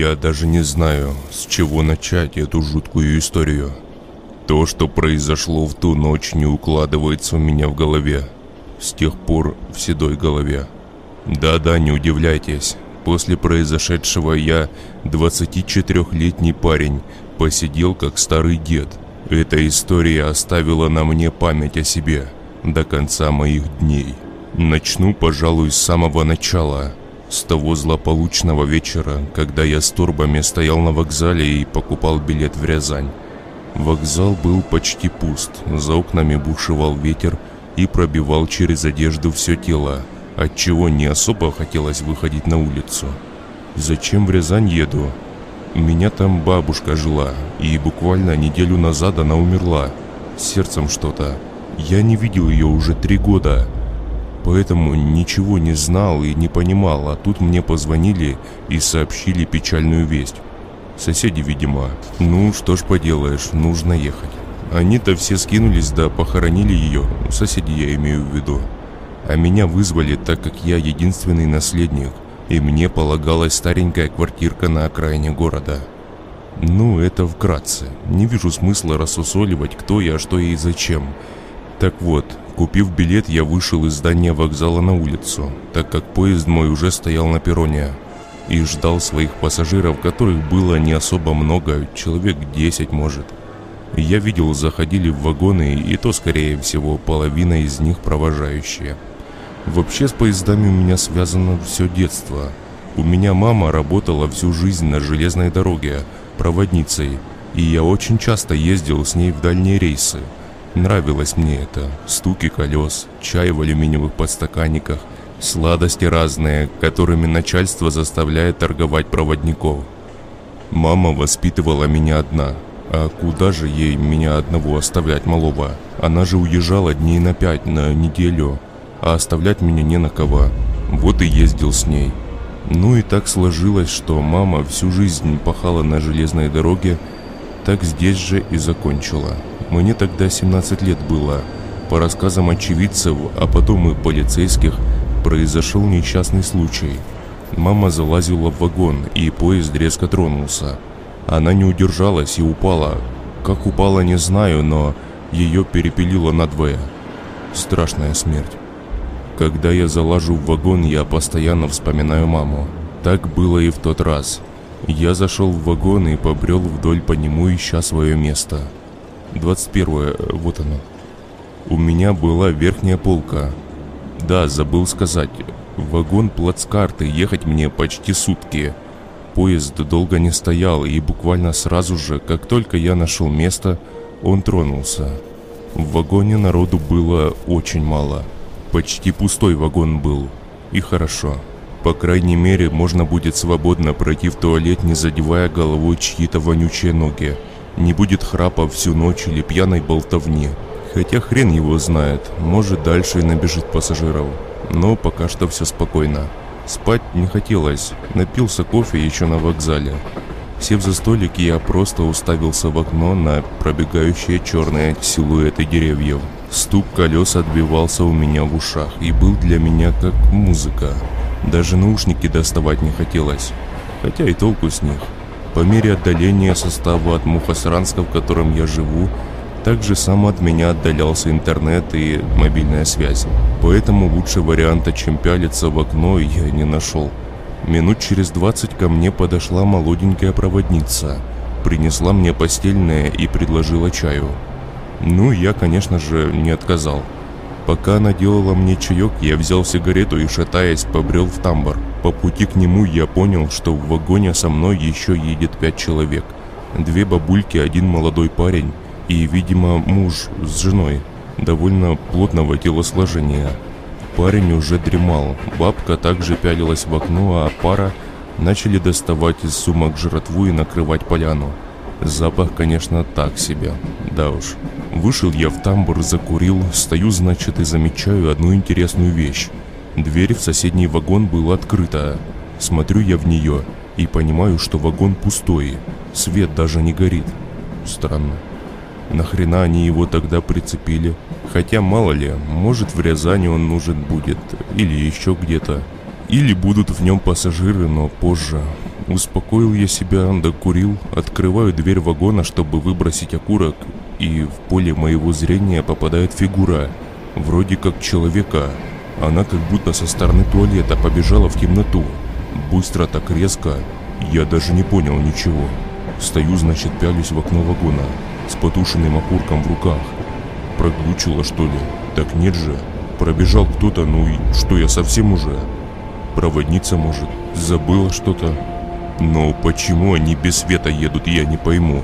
Я даже не знаю, с чего начать эту жуткую историю. То, что произошло в ту ночь, не укладывается у меня в голове. С тех пор в седой голове. Да-да, не удивляйтесь. После произошедшего я, 24-летний парень, посидел как старый дед. Эта история оставила на мне память о себе до конца моих дней. Начну, пожалуй, с самого начала. С того злополучного вечера, когда я с турбами стоял на вокзале и покупал билет в Рязань. Вокзал был почти пуст, за окнами бушевал ветер и пробивал через одежду все тело, отчего не особо хотелось выходить на улицу. Зачем в Рязань еду? У меня там бабушка жила, и буквально неделю назад она умерла. С сердцем что-то. Я не видел ее уже три года, поэтому ничего не знал и не понимал, а тут мне позвонили и сообщили печальную весть. Соседи, видимо. Ну, что ж поделаешь, нужно ехать. Они-то все скинулись, да похоронили ее, соседи я имею в виду. А меня вызвали, так как я единственный наследник, и мне полагалась старенькая квартирка на окраине города. Ну, это вкратце. Не вижу смысла рассусоливать, кто я, что я и зачем. Так вот, купив билет, я вышел из здания вокзала на улицу, так как поезд мой уже стоял на перроне и ждал своих пассажиров, которых было не особо много, человек 10 может. Я видел, заходили в вагоны, и то, скорее всего, половина из них провожающие. Вообще с поездами у меня связано все детство. У меня мама работала всю жизнь на железной дороге, проводницей, и я очень часто ездил с ней в дальние рейсы. Нравилось мне это. Стуки колес, чай в алюминиевых подстаканниках – Сладости разные, которыми начальство заставляет торговать проводников. Мама воспитывала меня одна. А куда же ей меня одного оставлять малого? Она же уезжала дней на пять, на неделю. А оставлять меня не на кого. Вот и ездил с ней. Ну и так сложилось, что мама всю жизнь пахала на железной дороге, так здесь же и закончила. Мне тогда 17 лет было. По рассказам очевидцев, а потом и полицейских – произошел несчастный случай. Мама залазила в вагон, и поезд резко тронулся. Она не удержалась и упала. Как упала, не знаю, но ее перепилило надвое. Страшная смерть. Когда я залажу в вагон, я постоянно вспоминаю маму. Так было и в тот раз. Я зашел в вагон и побрел вдоль по нему, ища свое место. 21 вот оно. У меня была верхняя полка, да, забыл сказать. Вагон плацкарты, ехать мне почти сутки. Поезд долго не стоял, и буквально сразу же, как только я нашел место, он тронулся. В вагоне народу было очень мало. Почти пустой вагон был. И хорошо. По крайней мере, можно будет свободно пройти в туалет, не задевая головой чьи-то вонючие ноги. Не будет храпа всю ночь или пьяной болтовни. Хотя хрен его знает, может дальше и набежит пассажиров. Но пока что все спокойно. Спать не хотелось, напился кофе еще на вокзале. Сев за столик, я просто уставился в окно на пробегающие черные силуэты деревьев. Стук колес отбивался у меня в ушах и был для меня как музыка. Даже наушники доставать не хотелось, хотя и толку с них. По мере отдаления состава от Мухасранска, в котором я живу, также сам от меня отдалялся интернет и мобильная связь. Поэтому лучше варианта, чем пялиться в окно, я не нашел. Минут через 20 ко мне подошла молоденькая проводница. Принесла мне постельное и предложила чаю. Ну, я, конечно же, не отказал. Пока она делала мне чаек, я взял сигарету и, шатаясь, побрел в тамбур. По пути к нему я понял, что в вагоне со мной еще едет пять человек. Две бабульки, один молодой парень – и, видимо, муж с женой довольно плотного телосложения. Парень уже дремал, бабка также пялилась в окно, а пара начали доставать из сумок жратву и накрывать поляну. Запах, конечно, так себе, да уж. Вышел я в тамбур, закурил, стою, значит, и замечаю одну интересную вещь. Дверь в соседний вагон была открыта. Смотрю я в нее и понимаю, что вагон пустой, свет даже не горит. Странно. Нахрена они его тогда прицепили? Хотя мало ли, может в Рязани он нужен будет, или еще где-то. Или будут в нем пассажиры, но позже. Успокоил я себя, докурил, открываю дверь вагона, чтобы выбросить окурок, и в поле моего зрения попадает фигура, вроде как человека. Она как будто со стороны туалета побежала в темноту. Быстро так резко, я даже не понял ничего. Стою, значит, пялюсь в окно вагона, с потушенным окурком в руках. Проглючило, что ли? Так нет же. Пробежал кто-то, ну и что я совсем уже? Проводница, может, забыла что-то? Но почему они без света едут, я не пойму.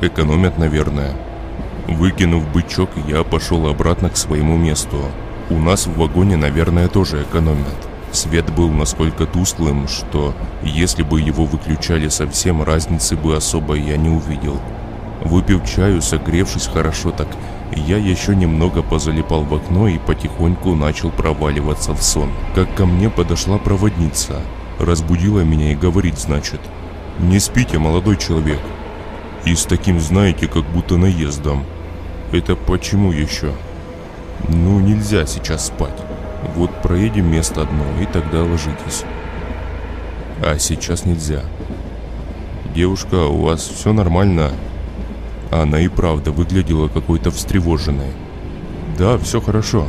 Экономят, наверное. Выкинув бычок, я пошел обратно к своему месту. У нас в вагоне, наверное, тоже экономят. Свет был настолько тусклым, что если бы его выключали совсем, разницы бы особо я не увидел. Выпив чаю, согревшись хорошо так, я еще немного позалипал в окно и потихоньку начал проваливаться в сон. Как ко мне подошла проводница. Разбудила меня и говорит, значит, «Не спите, молодой человек». И с таким, знаете, как будто наездом. Это почему еще? Ну, нельзя сейчас спать. Вот проедем место одно, и тогда ложитесь. А сейчас нельзя. Девушка, у вас все нормально? Она и правда выглядела какой-то встревоженной. Да, все хорошо.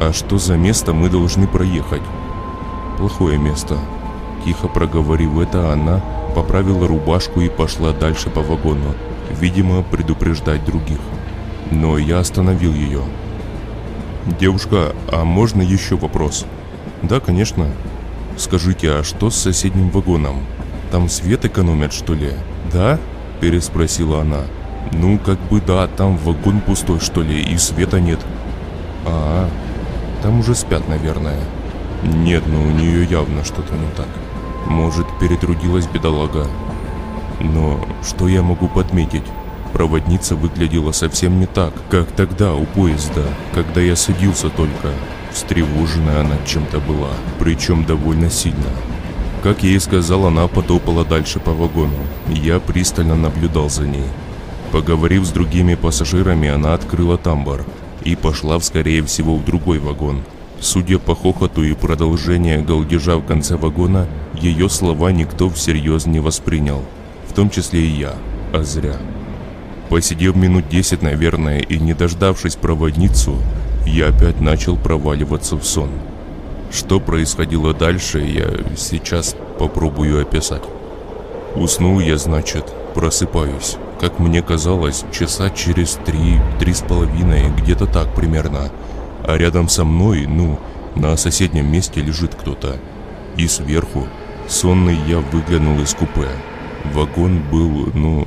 А что за место мы должны проехать? Плохое место. Тихо проговорив это, она поправила рубашку и пошла дальше по вагону, видимо, предупреждать других. Но я остановил ее. «Девушка, а можно еще вопрос?» «Да, конечно». «Скажите, а что с соседним вагоном? Там свет экономят, что ли?» «Да?» – переспросила она. «Ну, как бы да, там вагон пустой, что ли, и света нет». «А, там уже спят, наверное». «Нет, ну у нее явно что-то не так. Может, перетрудилась бедолага. Но что я могу подметить?» Проводница выглядела совсем не так, как тогда у поезда, когда я садился только. Встревоженная она чем-то была, причем довольно сильно. Как я и сказал, она потопала дальше по вагону. Я пристально наблюдал за ней. Поговорив с другими пассажирами, она открыла тамбур и пошла, скорее всего, в другой вагон. Судя по хохоту и продолжению галдежа в конце вагона, ее слова никто всерьез не воспринял, в том числе и я, а зря. Посидев минут десять, наверное, и не дождавшись проводницу, я опять начал проваливаться в сон. Что происходило дальше, я сейчас попробую описать. Уснул я, значит, просыпаюсь. Как мне казалось, часа через три, три с половиной, где-то так примерно. А рядом со мной, ну, на соседнем месте лежит кто-то. И сверху, сонный я выглянул из купе. Вагон был, ну,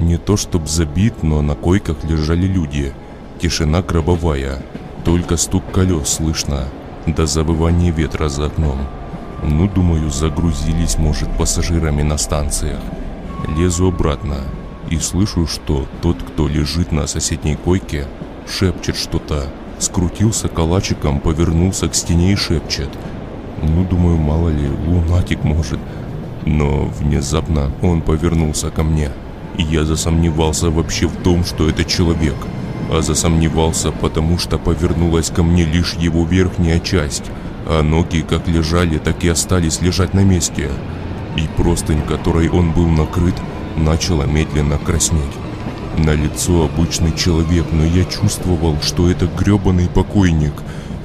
не то чтоб забит, но на койках лежали люди. Тишина гробовая. Только стук колес слышно. До завывания ветра за окном. Ну, думаю, загрузились, может, пассажирами на станциях. Лезу обратно и слышу, что тот, кто лежит на соседней койке, шепчет что-то. Скрутился калачиком, повернулся к стене и шепчет. Ну, думаю, мало ли, лунатик может. Но внезапно он повернулся ко мне – и я засомневался вообще в том, что это человек. А засомневался, потому что повернулась ко мне лишь его верхняя часть, а ноги как лежали, так и остались лежать на месте. И простынь, которой он был накрыт, начала медленно краснеть. На лицо обычный человек, но я чувствовал, что это гребаный покойник.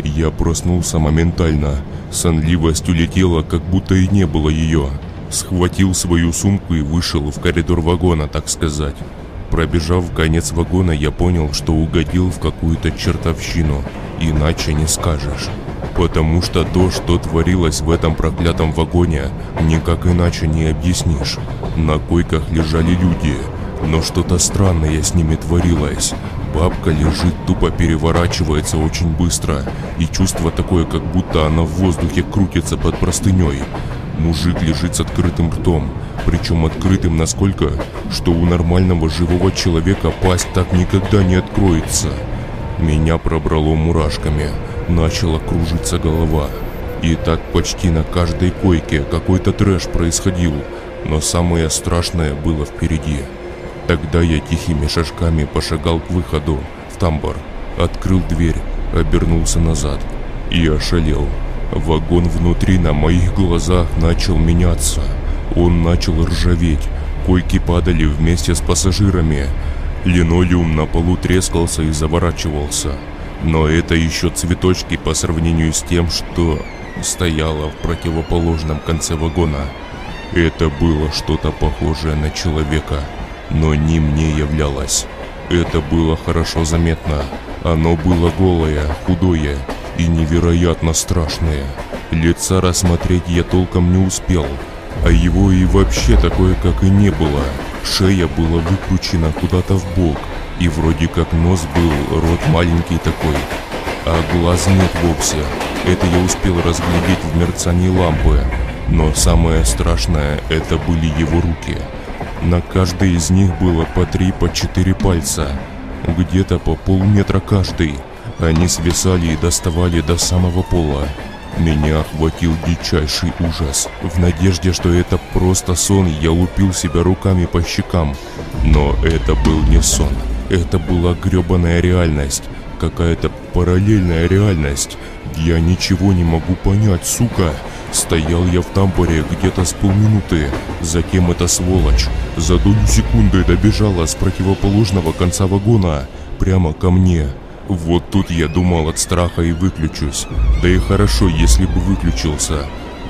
Я проснулся моментально. Сонливость улетела, как будто и не было ее схватил свою сумку и вышел в коридор вагона, так сказать. Пробежав конец вагона, я понял, что угодил в какую-то чертовщину, иначе не скажешь. Потому что то, что творилось в этом проклятом вагоне, никак иначе не объяснишь. На койках лежали люди, но что-то странное с ними творилось. Бабка лежит, тупо переворачивается очень быстро, и чувство такое, как будто она в воздухе крутится под простыней. Мужик лежит с открытым ртом, причем открытым насколько, что у нормального живого человека пасть так никогда не откроется. Меня пробрало мурашками, начала кружиться голова. И так почти на каждой койке какой-то трэш происходил, но самое страшное было впереди. Тогда я тихими шажками пошагал к выходу, в тамбур, открыл дверь, обернулся назад и ошалел. Вагон внутри на моих глазах начал меняться. Он начал ржаветь, койки падали вместе с пассажирами, линолеум на полу трескался и заворачивался. Но это еще цветочки по сравнению с тем, что стояло в противоположном конце вагона. Это было что-то похожее на человека, но не являлось. Это было хорошо заметно. Оно было голое, худое и невероятно страшное. Лица рассмотреть я толком не успел, а его и вообще такое как и не было. Шея была выкручена куда-то в бок, и вроде как нос был, рот маленький такой, а глаз нет вовсе. Это я успел разглядеть в мерцании лампы. Но самое страшное – это были его руки. На каждой из них было по три, по четыре пальца. Где-то по полметра каждый. Они свисали и доставали до самого пола. Меня охватил дичайший ужас. В надежде, что это просто сон, я лупил себя руками по щекам. Но это был не сон. Это была гребаная реальность. Какая-то параллельная реальность. Я ничего не могу понять, сука. Стоял я в тамбуре где-то с полминуты. Затем эта сволочь за долю секунды добежала с противоположного конца вагона прямо ко мне. Вот тут я думал от страха и выключусь. Да и хорошо, если бы выключился.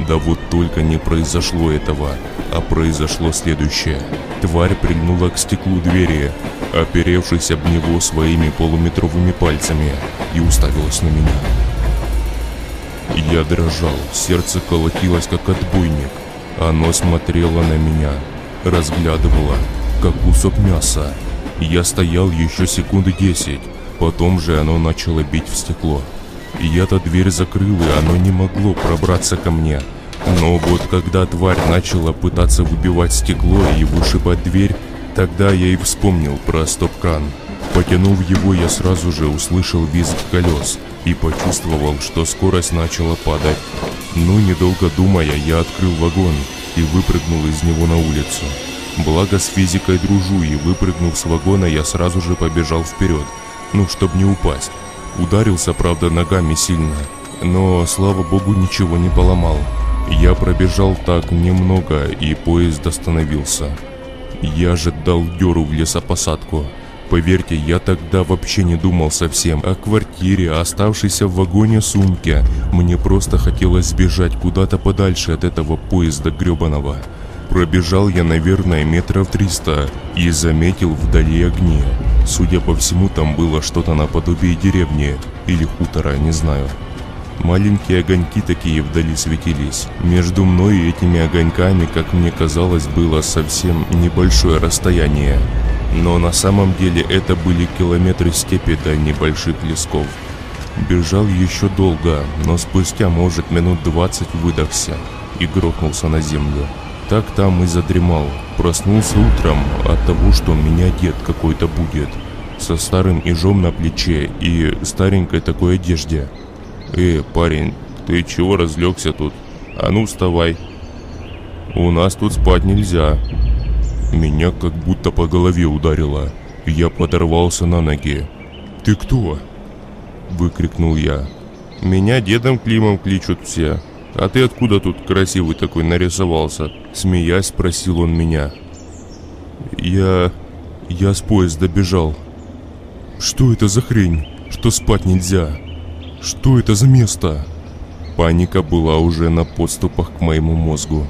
Да вот только не произошло этого, а произошло следующее. Тварь прильнула к стеклу двери, оперевшись об него своими полуметровыми пальцами, и уставилась на меня. Я дрожал, сердце колотилось как отбойник. Оно смотрело на меня, разглядывало, как кусок мяса. Я стоял еще секунды десять, Потом же оно начало бить в стекло. Я-то дверь закрыл, и оно не могло пробраться ко мне. Но вот когда тварь начала пытаться выбивать стекло и вышибать дверь, тогда я и вспомнил про стоп-кран. Потянув его, я сразу же услышал визг колес и почувствовал, что скорость начала падать. Ну, недолго думая, я открыл вагон и выпрыгнул из него на улицу. Благо с физикой дружу, и выпрыгнув с вагона, я сразу же побежал вперед – ну, чтобы не упасть. Ударился, правда, ногами сильно, но, слава богу, ничего не поломал. Я пробежал так немного, и поезд остановился. Я же дал дёру в лесопосадку. Поверьте, я тогда вообще не думал совсем о квартире, оставшейся в вагоне сумке. Мне просто хотелось сбежать куда-то подальше от этого поезда гребаного. Пробежал я, наверное, метров триста и заметил вдали огни. Судя по всему, там было что-то наподобие деревни или хутора, не знаю. Маленькие огоньки такие вдали светились. Между мной и этими огоньками, как мне казалось, было совсем небольшое расстояние. Но на самом деле это были километры степи до небольших лесков. Бежал еще долго, но спустя, может, минут двадцать выдохся и грохнулся на землю. Так там и задремал. Проснулся утром от того, что меня дед какой-то будет. Со старым ежом на плече и старенькой такой одежде. «Э, парень, ты чего разлегся тут? А ну вставай!» «У нас тут спать нельзя!» Меня как будто по голове ударило. Я подорвался на ноги. «Ты кто?» Выкрикнул я. «Меня дедом Климом кличут все. А ты откуда тут красивый такой нарисовался?» Смеясь, спросил он меня. «Я... я с поезда бежал». «Что это за хрень? Что спать нельзя? Что это за место?» Паника была уже на подступах к моему мозгу.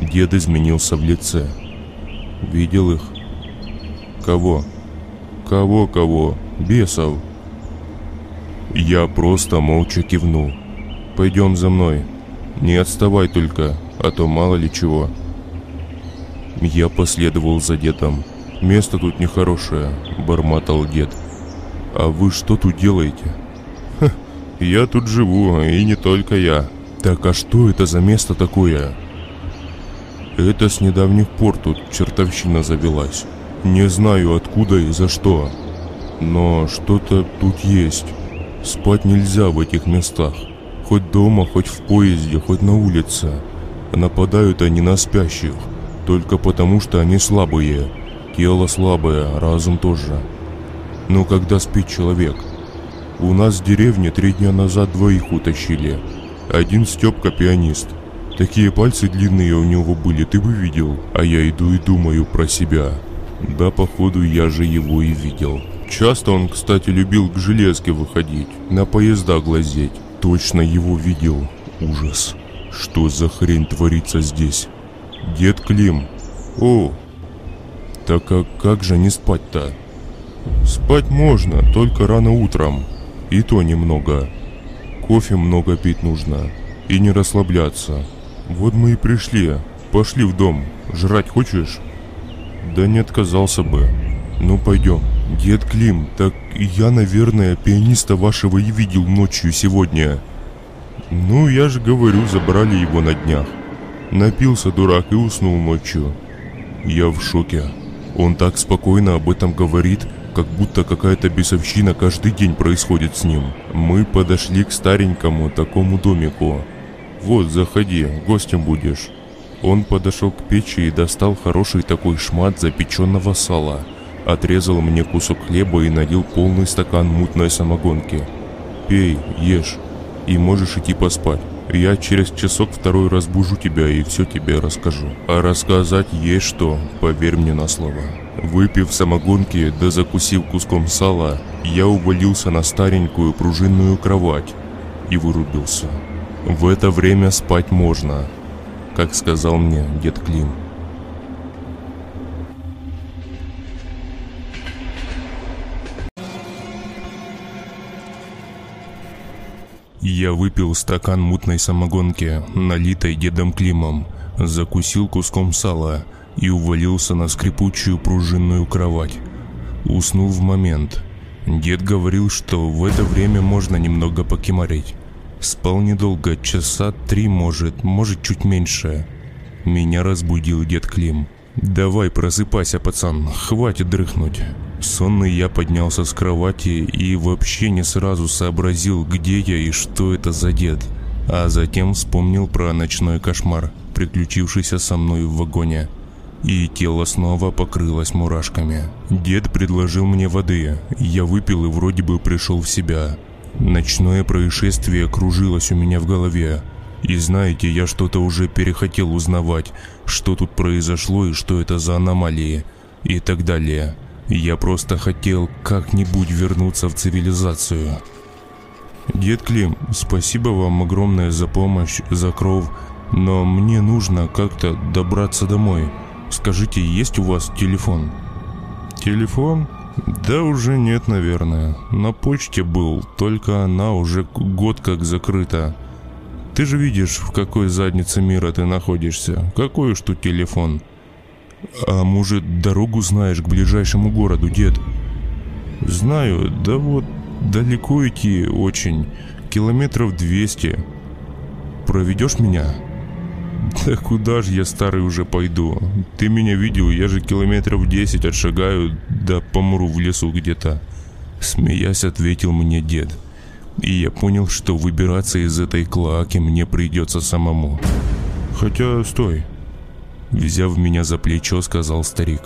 Дед изменился в лице. «Видел их?» «Кого?» «Кого-кого? Бесов?» Я просто молча кивнул. «Пойдем за мной. Не отставай только, а то мало ли чего». Я последовал за дедом. «Место тут нехорошее», — бормотал дед. «А вы что тут делаете?» Ха, «Я тут живу, и не только я». «Так а что это за место такое?» «Это с недавних пор тут чертовщина завелась. Не знаю откуда и за что. Но что-то тут есть. Спать нельзя в этих местах. Хоть дома, хоть в поезде, хоть на улице. Нападают они на спящих. Только потому, что они слабые. Тело слабое, разум тоже. Но когда спит человек? У нас в деревне три дня назад двоих утащили. Один Степка пианист. Такие пальцы длинные у него были, ты бы видел. А я иду и думаю про себя. Да, походу, я же его и видел. Часто он, кстати, любил к железке выходить, на поезда глазеть. Точно его видел. Ужас. Что за хрень творится здесь? Дед Клим. О, так а как же не спать-то? Спать можно, только рано утром. И то немного. Кофе много пить нужно. И не расслабляться. Вот мы и пришли. Пошли в дом. Жрать хочешь? Да не отказался бы. Ну пойдем. Дед Клим, так я, наверное, пианиста вашего и видел ночью сегодня. Ну, я же говорю, забрали его на днях. Напился дурак и уснул ночью. Я в шоке. Он так спокойно об этом говорит, как будто какая-то бесовщина каждый день происходит с ним. Мы подошли к старенькому такому домику. Вот, заходи, гостем будешь. Он подошел к печи и достал хороший такой шмат запеченного сала. Отрезал мне кусок хлеба и налил полный стакан мутной самогонки. Пей, ешь, и можешь идти поспать. Я через часок второй разбужу тебя и все тебе расскажу. А рассказать есть что, поверь мне на слово. Выпив самогонки да закусив куском сала, я увалился на старенькую пружинную кровать и вырубился. В это время спать можно, как сказал мне дед Клим. Я выпил стакан мутной самогонки, налитой дедом Климом, закусил куском сала и увалился на скрипучую пружинную кровать. Уснул в момент. Дед говорил, что в это время можно немного покемарить. Спал недолго, часа три может, может чуть меньше. Меня разбудил дед Клим. «Давай, просыпайся, пацан, хватит дрыхнуть». Сонный я поднялся с кровати и вообще не сразу сообразил, где я и что это за дед. А затем вспомнил про ночной кошмар, приключившийся со мной в вагоне. И тело снова покрылось мурашками. Дед предложил мне воды. Я выпил и вроде бы пришел в себя. Ночное происшествие кружилось у меня в голове. И знаете, я что-то уже перехотел узнавать, что тут произошло и что это за аномалии. И так далее. Я просто хотел как-нибудь вернуться в цивилизацию. Дед Клим, спасибо вам огромное за помощь, за кров, но мне нужно как-то добраться домой. Скажите, есть у вас телефон? Телефон? Да уже нет, наверное. На почте был, только она уже год как закрыта. Ты же видишь, в какой заднице мира ты находишься. Какой уж тут телефон? А может, дорогу знаешь к ближайшему городу, дед? Знаю, да вот далеко идти очень. Километров 200. Проведешь меня? Да куда же я старый уже пойду? Ты меня видел, я же километров 10 отшагаю, да помру в лесу где-то. Смеясь, ответил мне дед. И я понял, что выбираться из этой клаки мне придется самому. Хотя, стой, Взяв меня за плечо, сказал старик.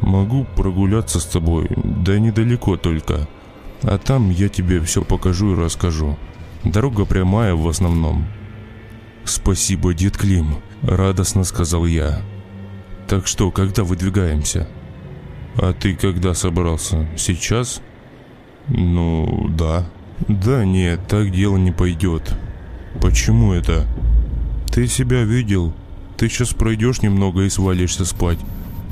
«Могу прогуляться с тобой, да недалеко только. А там я тебе все покажу и расскажу. Дорога прямая в основном». «Спасибо, дед Клим», — радостно сказал я. «Так что, когда выдвигаемся?» «А ты когда собрался? Сейчас?» «Ну, да». «Да нет, так дело не пойдет». «Почему это?» «Ты себя видел?» Ты сейчас пройдешь немного и свалишься спать.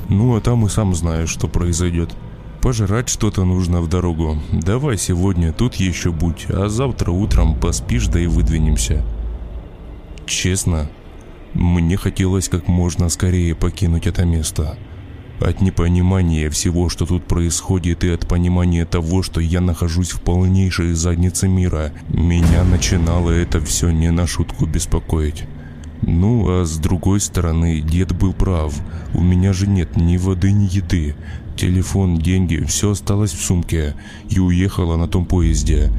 Ну, а там и сам знаешь, что произойдет. Пожрать что-то нужно в дорогу. Давай сегодня тут еще будь, а завтра утром поспишь, да и выдвинемся. Честно, мне хотелось как можно скорее покинуть это место. От непонимания всего, что тут происходит, и от понимания того, что я нахожусь в полнейшей заднице мира, меня начинало это все не на шутку беспокоить. Ну, а с другой стороны, дед был прав. У меня же нет ни воды, ни еды. Телефон, деньги, все осталось в сумке и уехала на том поезде.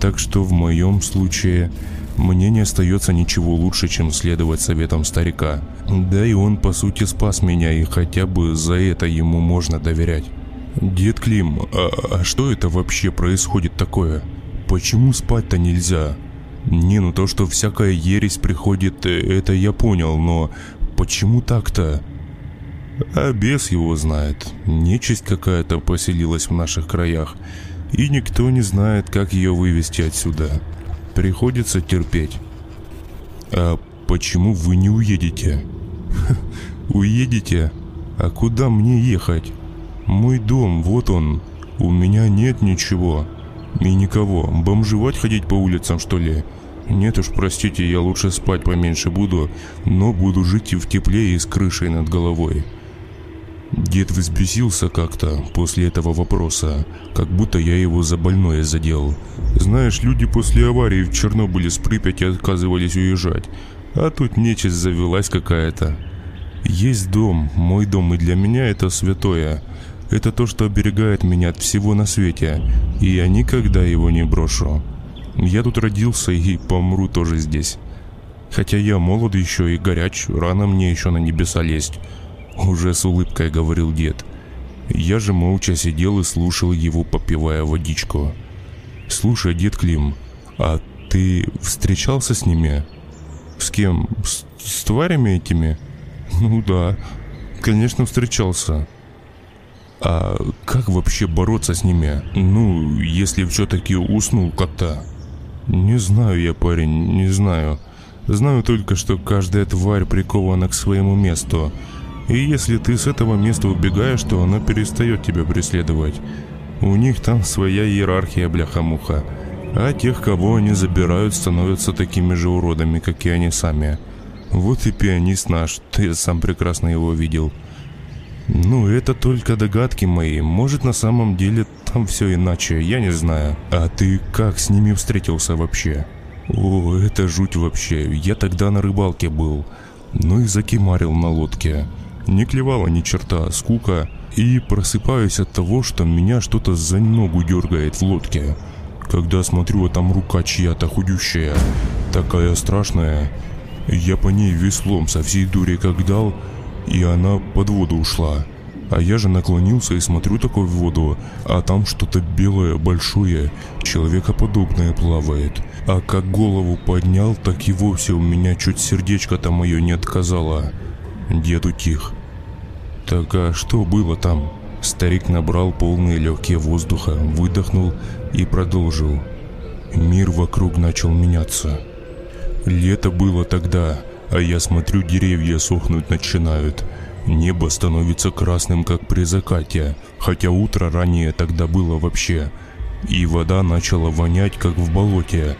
Так что в моем случае мне не остается ничего лучше, чем следовать советам старика. Да и он по сути спас меня, и хотя бы за это ему можно доверять. Дед Клим, а, а что это вообще происходит такое? Почему спать-то нельзя? Не, ну то, что всякая ересь приходит, э, это я понял, но почему так-то? А бес его знает. Нечисть какая-то поселилась в наших краях. И никто не знает, как ее вывести отсюда. Приходится терпеть. А почему вы не уедете? Уедете? А куда мне ехать? Мой дом, вот он. У меня нет ничего. И никого. Бомжевать ходить по улицам, что ли? Нет уж, простите, я лучше спать поменьше буду, но буду жить и в тепле и с крышей над головой. Дед взбесился как-то после этого вопроса, как будто я его за больное задел. Знаешь, люди после аварии в Чернобыле с Припяти отказывались уезжать, а тут нечисть завелась какая-то. Есть дом, мой дом, и для меня это святое. Это то, что оберегает меня от всего на свете, и я никогда его не брошу. Я тут родился и помру тоже здесь. Хотя я молод еще и горяч, рано мне еще на небеса лезть. Уже с улыбкой говорил дед. Я же молча сидел и слушал его, попивая водичку. «Слушай, дед Клим, а ты встречался с ними?» «С кем? С, с тварями этими?» «Ну да, конечно встречался». «А как вообще бороться с ними? Ну, если все-таки уснул как-то?» «Не знаю я, парень, не знаю. Знаю только, что каждая тварь прикована к своему месту, и если ты с этого места убегаешь, то она перестает тебя преследовать. У них там своя иерархия, бляха-муха. А тех, кого они забирают, становятся такими же уродами, как и они сами. Вот и пианист наш, ты сам прекрасно его видел. Ну, это только догадки мои. Может, на самом деле там все иначе, я не знаю. А ты как с ними встретился вообще? О, это жуть вообще. Я тогда на рыбалке был. Ну и закимарил на лодке. Не клевала ни черта, скука. И просыпаюсь от того, что меня что-то за ногу дергает в лодке. Когда смотрю, а там рука чья-то худющая, такая страшная. Я по ней веслом со всей дури как дал, и она под воду ушла. А я же наклонился и смотрю такой в воду, а там что-то белое, большое, человекоподобное плавает. А как голову поднял, так и вовсе у меня чуть сердечко-то мое не отказало. Дед утих. Так а что было там? Старик набрал полные легкие воздуха, выдохнул и продолжил. Мир вокруг начал меняться. Лето было тогда, а я смотрю, деревья сохнуть начинают. Небо становится красным, как при закате, хотя утро ранее тогда было вообще. И вода начала вонять, как в болоте.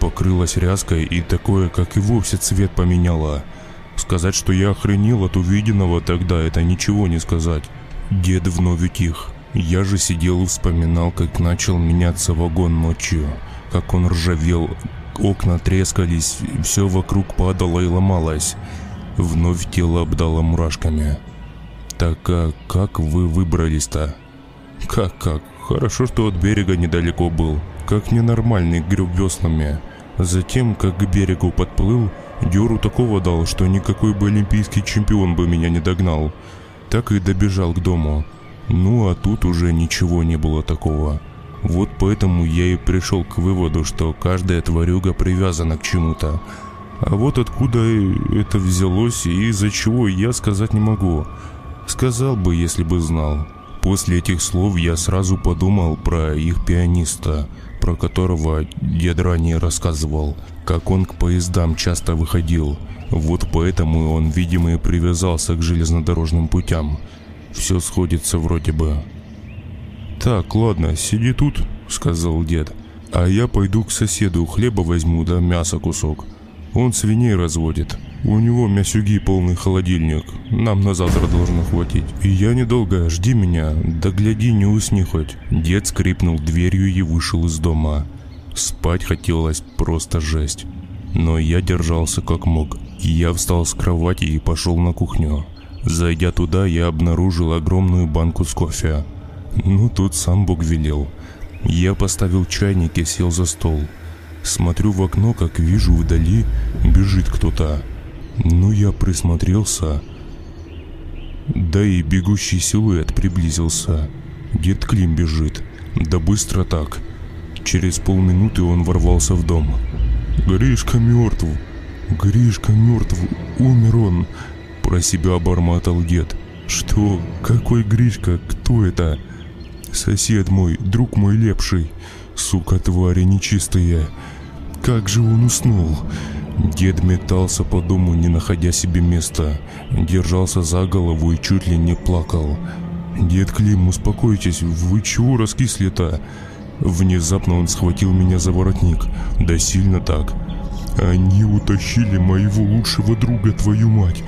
Покрылась ряской и такое, как и вовсе цвет поменяла – Сказать, что я охренел от увиденного тогда, это ничего не сказать. Дед вновь утих. Я же сидел и вспоминал, как начал меняться вагон ночью. Как он ржавел, окна трескались, все вокруг падало и ломалось. Вновь тело обдало мурашками. Так а как вы выбрались-то? Как-как? Хорошо, что от берега недалеко был. Как ненормальный греб веслами. Затем, как к берегу подплыл, Дёру такого дал, что никакой бы олимпийский чемпион бы меня не догнал. Так и добежал к дому. Ну а тут уже ничего не было такого. Вот поэтому я и пришел к выводу, что каждая тварюга привязана к чему-то. А вот откуда это взялось и из-за чего я сказать не могу. Сказал бы, если бы знал. После этих слов я сразу подумал про их пианиста, про которого дед ранее рассказывал как он к поездам часто выходил. Вот поэтому он, видимо, и привязался к железнодорожным путям. Все сходится вроде бы. «Так, ладно, сиди тут», — сказал дед. «А я пойду к соседу, хлеба возьму, да мясо кусок. Он свиней разводит. У него мясюги полный холодильник. Нам на завтра должно хватить. И я недолго, жди меня, да гляди, не усни хоть». Дед скрипнул дверью и вышел из дома. Спать хотелось просто жесть. Но я держался как мог. Я встал с кровати и пошел на кухню. Зайдя туда, я обнаружил огромную банку с кофе. Ну, тут сам Бог велел. Я поставил чайник и сел за стол. Смотрю в окно, как вижу вдали бежит кто-то. Ну, я присмотрелся. Да и бегущий силуэт приблизился. Дед Клим бежит. Да быстро так. Через полминуты он ворвался в дом. Гришка мертв! Гришка мертв! Умер он!» Про себя бормотал дед. «Что? Какой Гришка? Кто это?» «Сосед мой, друг мой лепший. Сука, твари нечистые. Как же он уснул?» Дед метался по дому, не находя себе места. Держался за голову и чуть ли не плакал. «Дед Клим, успокойтесь, вы чего раскисли-то?» Внезапно он схватил меня за воротник. Да сильно так. «Они утащили моего лучшего друга, твою мать!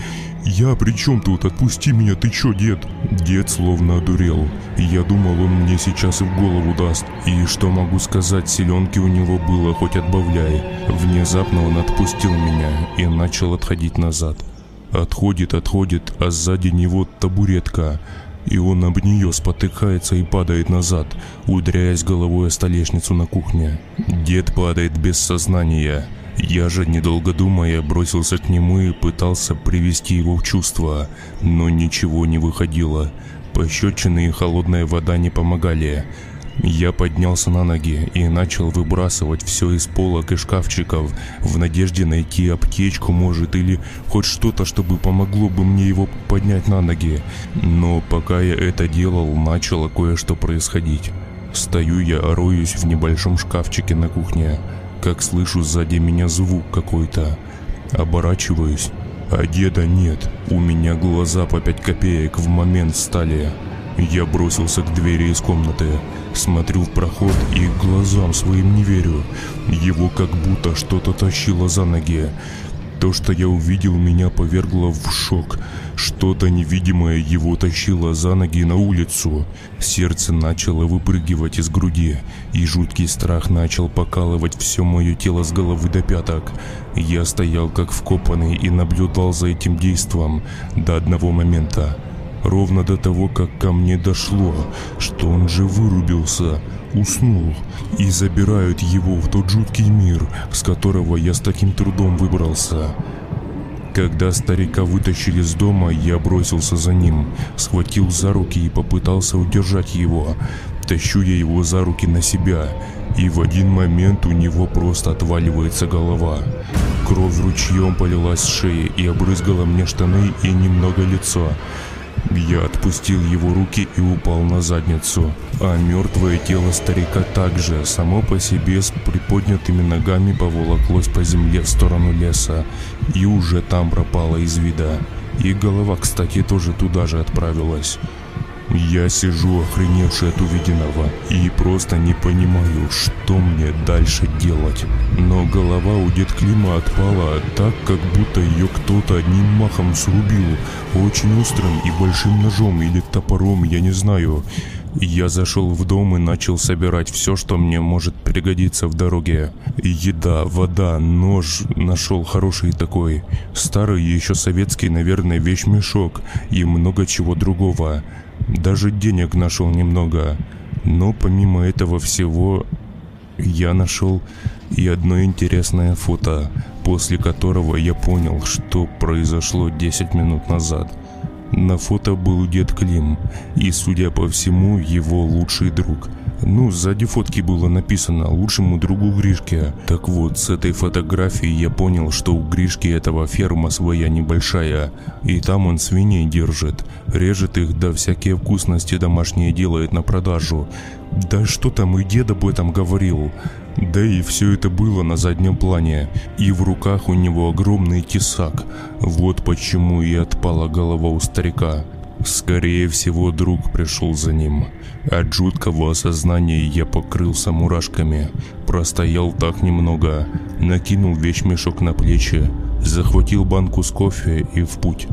«Я при чем тут? Отпусти меня, ты чё, дед?» Дед словно одурел. Я думал, он мне сейчас и в голову даст. И что могу сказать, селенки у него было, хоть отбавляй. Внезапно он отпустил меня и начал отходить назад. Отходит, отходит, а сзади него табуретка. И он об нее спотыкается и падает назад, ударяясь головой о столешницу на кухне. Дед падает без сознания. Я же, недолго думая, бросился к нему и пытался привести его в чувство, но ничего не выходило. Пощечины и холодная вода не помогали. Я поднялся на ноги и начал выбрасывать все из полок и шкафчиков в надежде найти аптечку, может, или хоть что-то, чтобы помогло бы мне его поднять на ноги. Но пока я это делал, начало кое-что происходить. Стою я, роюсь в небольшом шкафчике на кухне как слышу сзади меня звук какой-то. Оборачиваюсь, а деда нет. У меня глаза по пять копеек в момент стали. Я бросился к двери из комнаты, смотрю в проход и глазам своим не верю. Его как будто что-то тащило за ноги. То, что я увидел, меня повергло в шок. Что-то невидимое его тащило за ноги на улицу. Сердце начало выпрыгивать из груди, и жуткий страх начал покалывать все мое тело с головы до пяток. Я стоял как вкопанный и наблюдал за этим действом до одного момента. Ровно до того, как ко мне дошло, что он же вырубился, уснул, и забирают его в тот жуткий мир, с которого я с таким трудом выбрался. Когда старика вытащили из дома, я бросился за ним, схватил за руки и попытался удержать его. Тащу я его за руки на себя, и в один момент у него просто отваливается голова. Кровь ручьем полилась с шеи и обрызгала мне штаны и немного лицо. Я отпустил его руки и упал на задницу, а мертвое тело старика также, само по себе с приподнятыми ногами поволоклось по земле в сторону леса и уже там пропало из вида. И голова, кстати, тоже туда же отправилась. Я сижу охреневший от увиденного и просто не понимаю, что мне дальше делать. Но голова у дед Клима отпала так, как будто ее кто-то одним махом срубил, очень острым и большим ножом или топором, я не знаю. Я зашел в дом и начал собирать все, что мне может пригодиться в дороге. Еда, вода, нож нашел хороший такой. Старый еще советский, наверное, вещмешок и много чего другого. Даже денег нашел немного. Но помимо этого всего, я нашел и одно интересное фото, после которого я понял, что произошло 10 минут назад. На фото был дед Клим и, судя по всему, его лучший друг – ну, сзади фотки было написано «Лучшему другу Гришке». Так вот, с этой фотографии я понял, что у Гришки этого ферма своя небольшая, и там он свиней держит, режет их, да всякие вкусности домашние делает на продажу. Да что там, и дед об этом говорил. Да и все это было на заднем плане, и в руках у него огромный тесак. Вот почему и отпала голова у старика. Скорее всего, друг пришел за ним. От жуткого осознания я покрылся мурашками. Простоял так немного, накинул вещмешок на плечи, захватил банку с кофе и в путь.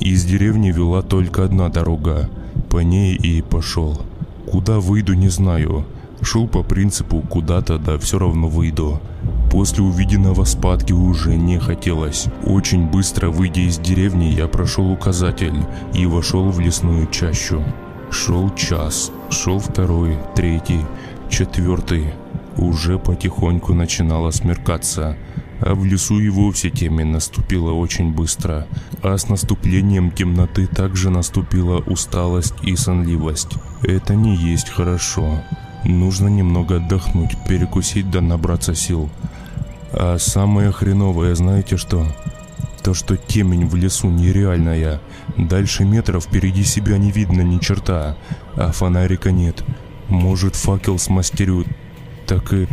Из деревни вела только одна дорога. По ней и пошел. Куда выйду, не знаю. Шел по принципу куда-то, да все равно выйду. После увиденного спадки уже не хотелось. Очень быстро выйдя из деревни, я прошел указатель и вошел в лесную чащу. Шел час, шел второй, третий, четвертый. Уже потихоньку начинало смеркаться, а в лесу и вовсе темень наступила очень быстро. А с наступлением темноты также наступила усталость и сонливость. Это не есть хорошо. Нужно немного отдохнуть, перекусить да набраться сил. А самое хреновое, знаете что? То, что темень в лесу нереальная. Дальше метров впереди себя не видно ни черта, а фонарика нет. Может факел смастерю, так и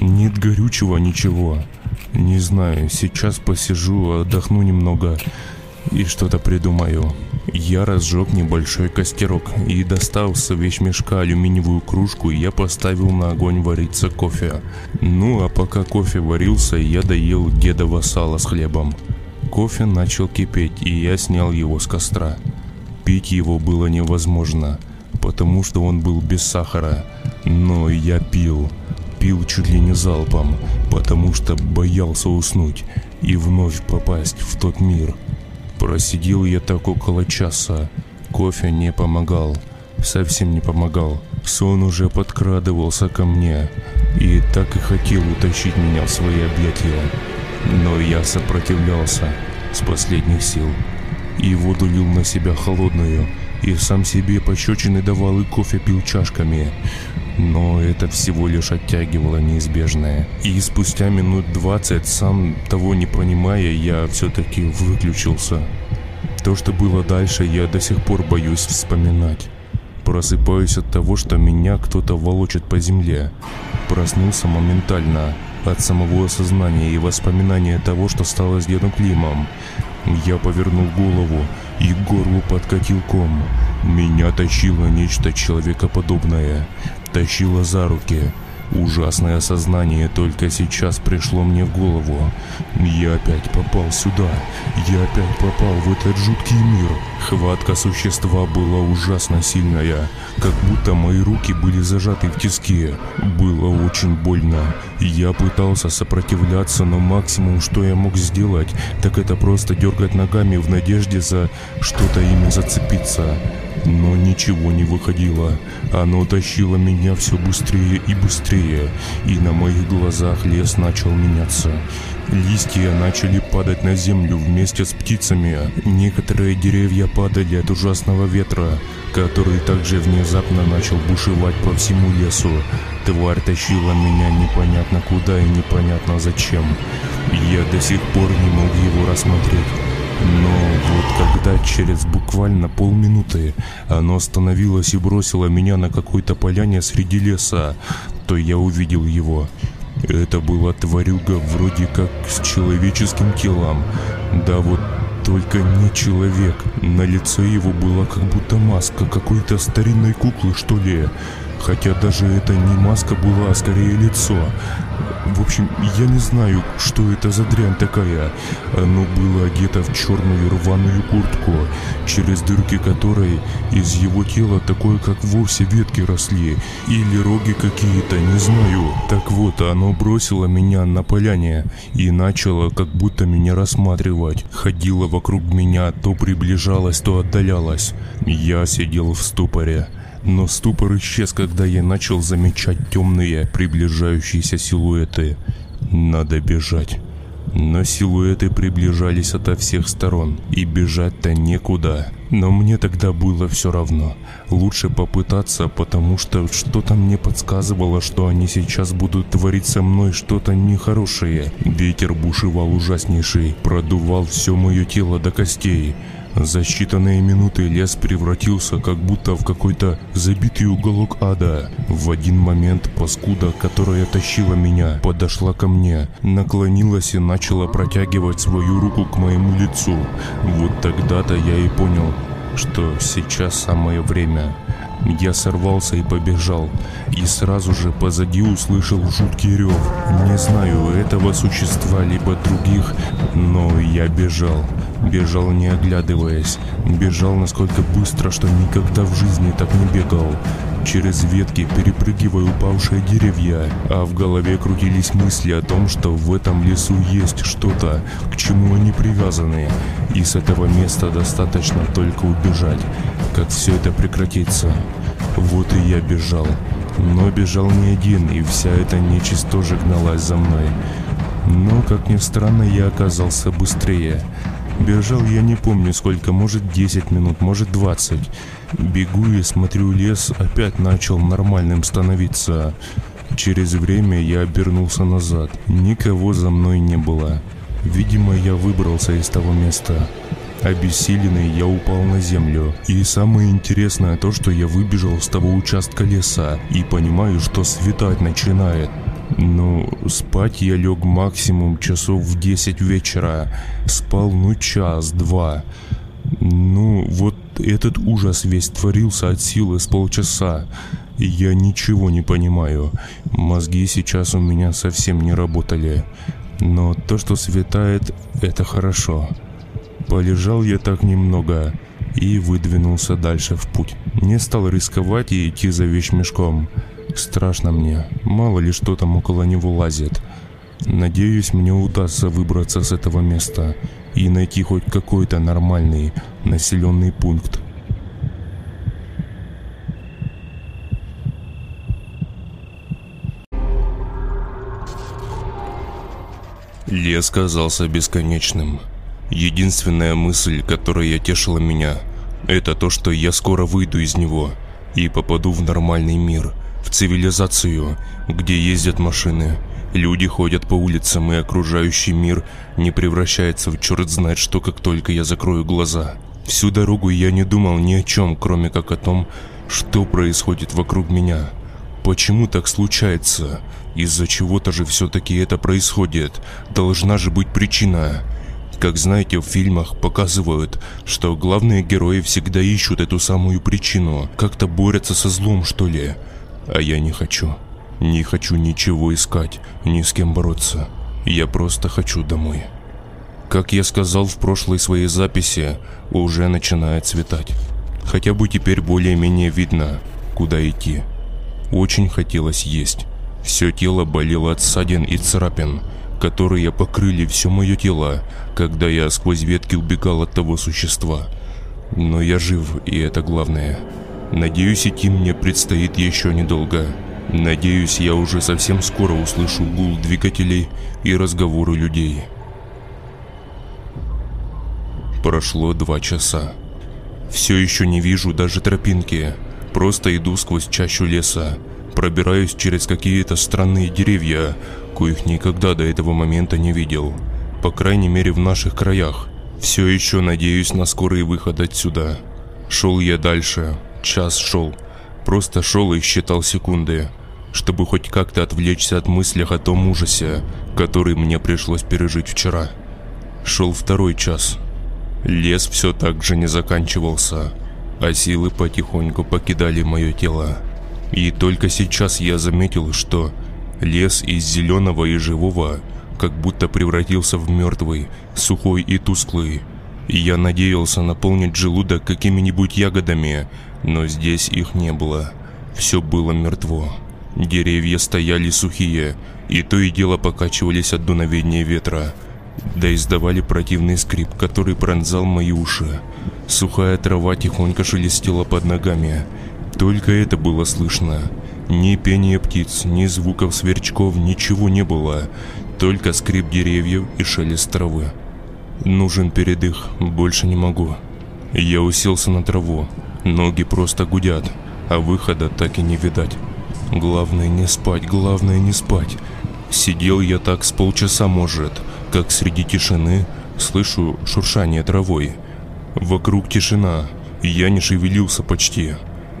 нет горючего ничего. Не знаю, сейчас посижу, отдохну немного и что-то придумаю. Я разжег небольшой костерок и достал с вещмешка алюминиевую кружку, я поставил на огонь вариться кофе. Ну а пока кофе варился, я доел дедово сало с хлебом. Кофе начал кипеть, и я снял его с костра. Пить его было невозможно, потому что он был без сахара. Но я пил. Пил чуть ли не залпом, потому что боялся уснуть и вновь попасть в тот мир – Просидел я так около часа. Кофе не помогал. Совсем не помогал. Сон уже подкрадывался ко мне и так и хотел утащить меня в свои объятия. Но я сопротивлялся с последних сил. И воду лил на себя холодную, и сам себе пощечины давал и кофе пил чашками. Но это всего лишь оттягивало неизбежное. И спустя минут двадцать, сам того не понимая, я все-таки выключился. То, что было дальше, я до сих пор боюсь вспоминать. Просыпаюсь от того, что меня кто-то волочит по земле. Проснулся моментально от самого осознания и воспоминания того, что стало с дедом Климом. Я повернул голову и к горлу подкатил ком. Меня тащило нечто человекоподобное тащила за руки. Ужасное осознание только сейчас пришло мне в голову. Я опять попал сюда. Я опять попал в этот жуткий мир. Хватка существа была ужасно сильная. Как будто мои руки были зажаты в тиски. Было очень больно. Я пытался сопротивляться, но максимум, что я мог сделать, так это просто дергать ногами в надежде за что-то ими зацепиться. Но ничего не выходило. Оно тащило меня все быстрее и быстрее, и на моих глазах лес начал меняться. Листья начали падать на землю вместе с птицами. Некоторые деревья падали от ужасного ветра, который также внезапно начал бушевать по всему лесу. Тварь тащила меня непонятно куда и непонятно зачем. Я до сих пор не мог его рассмотреть. Но вот когда через буквально полминуты оно остановилось и бросило меня на какой-то поляне среди леса, то я увидел его. Это была тварюга вроде как с человеческим телом. Да вот только не человек. На лице его была как будто маска какой-то старинной куклы, что ли. Хотя даже это не маска была, а скорее лицо. В общем, я не знаю, что это за дрянь такая. Оно было одето в черную рваную куртку, через дырки которой из его тела такое, как вовсе ветки росли. Или роги какие-то, не знаю. Так вот, оно бросило меня на поляне и начало как будто меня рассматривать. Ходило вокруг меня, то приближалось, то отдалялось. Я сидел в ступоре. Но ступор исчез, когда я начал замечать темные, приближающиеся силуэты. Надо бежать. Но силуэты приближались ото всех сторон, и бежать-то некуда. Но мне тогда было все равно. Лучше попытаться, потому что что-то мне подсказывало, что они сейчас будут творить со мной что-то нехорошее. Ветер бушевал ужаснейший, продувал все мое тело до костей. За считанные минуты лес превратился как будто в какой-то забитый уголок ада. В один момент паскуда, которая тащила меня, подошла ко мне, наклонилась и начала протягивать свою руку к моему лицу. Вот тогда-то я и понял, что сейчас самое время. Я сорвался и побежал, и сразу же позади услышал жуткий рев. Не знаю, этого существа, либо других, но я бежал. Бежал не оглядываясь. Бежал насколько быстро, что никогда в жизни так не бегал. Через ветки, перепрыгивая упавшие деревья, а в голове крутились мысли о том, что в этом лесу есть что-то, к чему они привязаны, и с этого места достаточно только убежать, как все это прекратится. Вот и я бежал. Но бежал не один, и вся эта нечисть тоже гналась за мной. Но, как ни странно, я оказался быстрее. Бежал я не помню сколько, может 10 минут, может 20. Бегу и смотрю, лес опять начал нормальным становиться. Через время я обернулся назад. Никого за мной не было. Видимо, я выбрался из того места. Обессиленный я упал на землю. И самое интересное то, что я выбежал с того участка леса и понимаю, что светать начинает. Ну, спать я лег максимум часов в 10 вечера. Спал ну час-два. Ну, вот этот ужас весь творился от силы с полчаса. Я ничего не понимаю. Мозги сейчас у меня совсем не работали. Но то, что светает, это хорошо. Полежал я так немного и выдвинулся дальше в путь. Не стал рисковать и идти за вещмешком. Страшно мне, мало ли что там около него лазит. Надеюсь, мне удастся выбраться с этого места и найти хоть какой-то нормальный населенный пункт. Лес казался бесконечным. Единственная мысль, которая тешила меня, это то, что я скоро выйду из него и попаду в нормальный мир, в цивилизацию, где ездят машины, люди ходят по улицам и окружающий мир не превращается в черт знает что, как только я закрою глаза. Всю дорогу я не думал ни о чем, кроме как о том, что происходит вокруг меня. Почему так случается? Из-за чего-то же все-таки это происходит. Должна же быть причина. Как знаете, в фильмах показывают, что главные герои всегда ищут эту самую причину, как-то борются со злом, что ли. А я не хочу. Не хочу ничего искать, ни с кем бороться. Я просто хочу домой. Как я сказал в прошлой своей записи, уже начинает светать. Хотя бы теперь более-менее видно, куда идти. Очень хотелось есть. Все тело болело от ссадин и царапин, которые покрыли все мое тело, когда я сквозь ветки убегал от того существа. Но я жив, и это главное. Надеюсь, идти мне предстоит еще недолго. Надеюсь, я уже совсем скоро услышу гул двигателей и разговоры людей. Прошло два часа. Все еще не вижу даже тропинки. Просто иду сквозь чащу леса. Пробираюсь через какие-то странные деревья, коих никогда до этого момента не видел. По крайней мере в наших краях. Все еще надеюсь на скорый выход отсюда. Шел я дальше. Час шел. Просто шел и считал секунды. Чтобы хоть как-то отвлечься от мыслей о том ужасе, который мне пришлось пережить вчера. Шел второй час. Лес все так же не заканчивался, а силы потихоньку покидали мое тело. И только сейчас я заметил, что лес из зеленого и живого как будто превратился в мертвый, сухой и тусклый. Я надеялся наполнить желудок какими-нибудь ягодами, но здесь их не было. Все было мертво. Деревья стояли сухие, и то и дело покачивались от дуновения ветра, да издавали противный скрип, который пронзал мои уши. Сухая трава тихонько шелестела под ногами, только это было слышно. Ни пения птиц, ни звуков сверчков, ничего не было. Только скрип деревьев и шелест травы. Нужен передых, больше не могу. Я уселся на траву. Ноги просто гудят, а выхода так и не видать. Главное не спать, главное не спать. Сидел я так с полчаса, может, как среди тишины слышу шуршание травой. Вокруг тишина, я не шевелился почти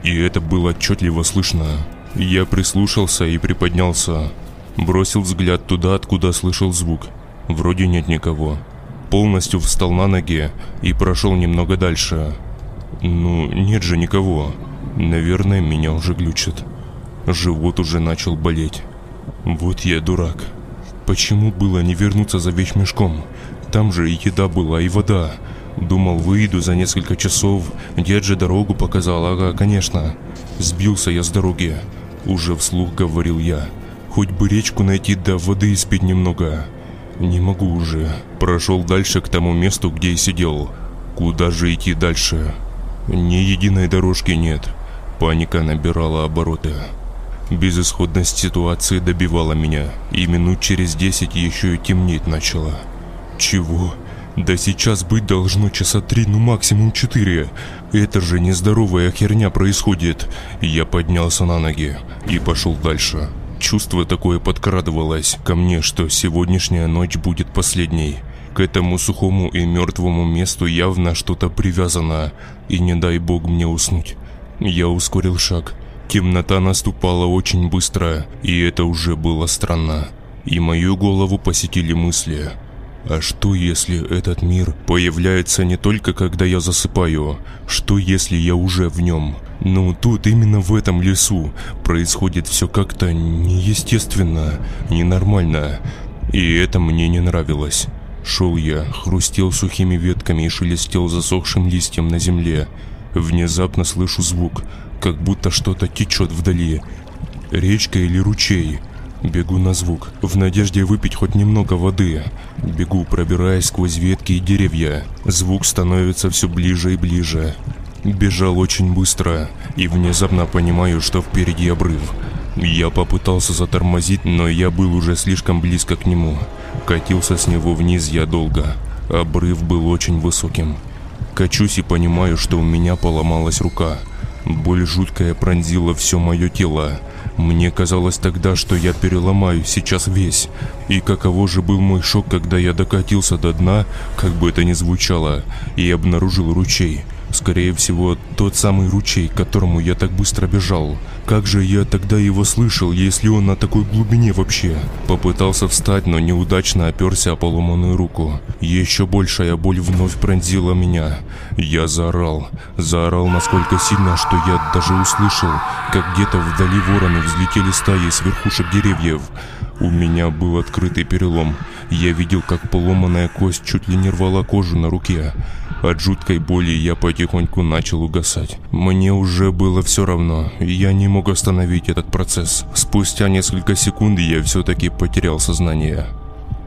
и это было отчетливо слышно. Я прислушался и приподнялся. Бросил взгляд туда, откуда слышал звук. Вроде нет никого. Полностью встал на ноги и прошел немного дальше. Ну, нет же никого. Наверное, меня уже глючит. Живот уже начал болеть. Вот я дурак. Почему было не вернуться за вещмешком? Там же и еда была, и вода. Думал, выйду за несколько часов. Дед же дорогу показал, ага, конечно. Сбился я с дороги. Уже вслух говорил я. Хоть бы речку найти, да воды испить немного. Не могу уже. Прошел дальше к тому месту, где и сидел. Куда же идти дальше? Ни единой дорожки нет. Паника набирала обороты. Безысходность ситуации добивала меня, и минут через десять еще и темнеть начало. Чего? Да сейчас быть должно часа три, ну максимум четыре. Это же нездоровая херня происходит. Я поднялся на ноги и пошел дальше. Чувство такое подкрадывалось ко мне, что сегодняшняя ночь будет последней. К этому сухому и мертвому месту явно что-то привязано, и не дай бог мне уснуть. Я ускорил шаг. Темнота наступала очень быстро, и это уже было странно. И мою голову посетили мысли. А что если этот мир появляется не только когда я засыпаю? Что если я уже в нем? Ну, тут именно в этом лесу происходит все как-то неестественно, ненормально. И это мне не нравилось. Шел я, хрустел сухими ветками и шелестел засохшим листьем на земле. Внезапно слышу звук, как будто что-то течет вдали. Речка или ручей. Бегу на звук, в надежде выпить хоть немного воды. Бегу, пробираясь сквозь ветки и деревья. Звук становится все ближе и ближе. Бежал очень быстро и внезапно понимаю, что впереди обрыв. Я попытался затормозить, но я был уже слишком близко к нему. Катился с него вниз я долго. Обрыв был очень высоким. Качусь и понимаю, что у меня поломалась рука. Боль жуткая пронзила все мое тело. Мне казалось тогда, что я переломаю сейчас весь. И каково же был мой шок, когда я докатился до дна, как бы это ни звучало, и обнаружил ручей. Скорее всего, тот самый ручей, к которому я так быстро бежал. Как же я тогда его слышал, если он на такой глубине вообще? Попытался встать, но неудачно оперся о поломанную руку. Еще большая боль вновь пронзила меня. Я заорал. Заорал настолько сильно, что я даже услышал, как где-то вдали вороны взлетели стаи с верхушек деревьев. У меня был открытый перелом. Я видел, как поломанная кость чуть ли не рвала кожу на руке. От жуткой боли я потихоньку начал угасать. Мне уже было все равно, я не мог остановить этот процесс. Спустя несколько секунд я все-таки потерял сознание.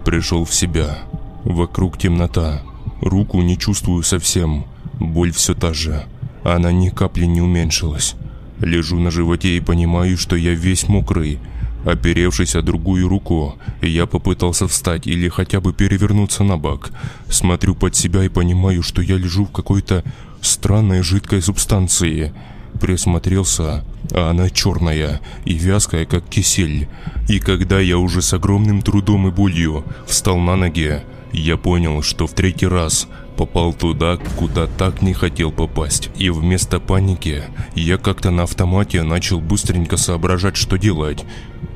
Пришел в себя. Вокруг темнота. Руку не чувствую совсем. Боль все та же. Она ни капли не уменьшилась. Лежу на животе и понимаю, что я весь мокрый. Оперевшись о другую руку, я попытался встать или хотя бы перевернуться на бок. Смотрю под себя и понимаю, что я лежу в какой-то странной жидкой субстанции. Присмотрелся, а она черная и вязкая, как кисель. И когда я уже с огромным трудом и болью встал на ноги, я понял, что в третий раз попал туда, куда так не хотел попасть. И вместо паники я как-то на автомате начал быстренько соображать, что делать.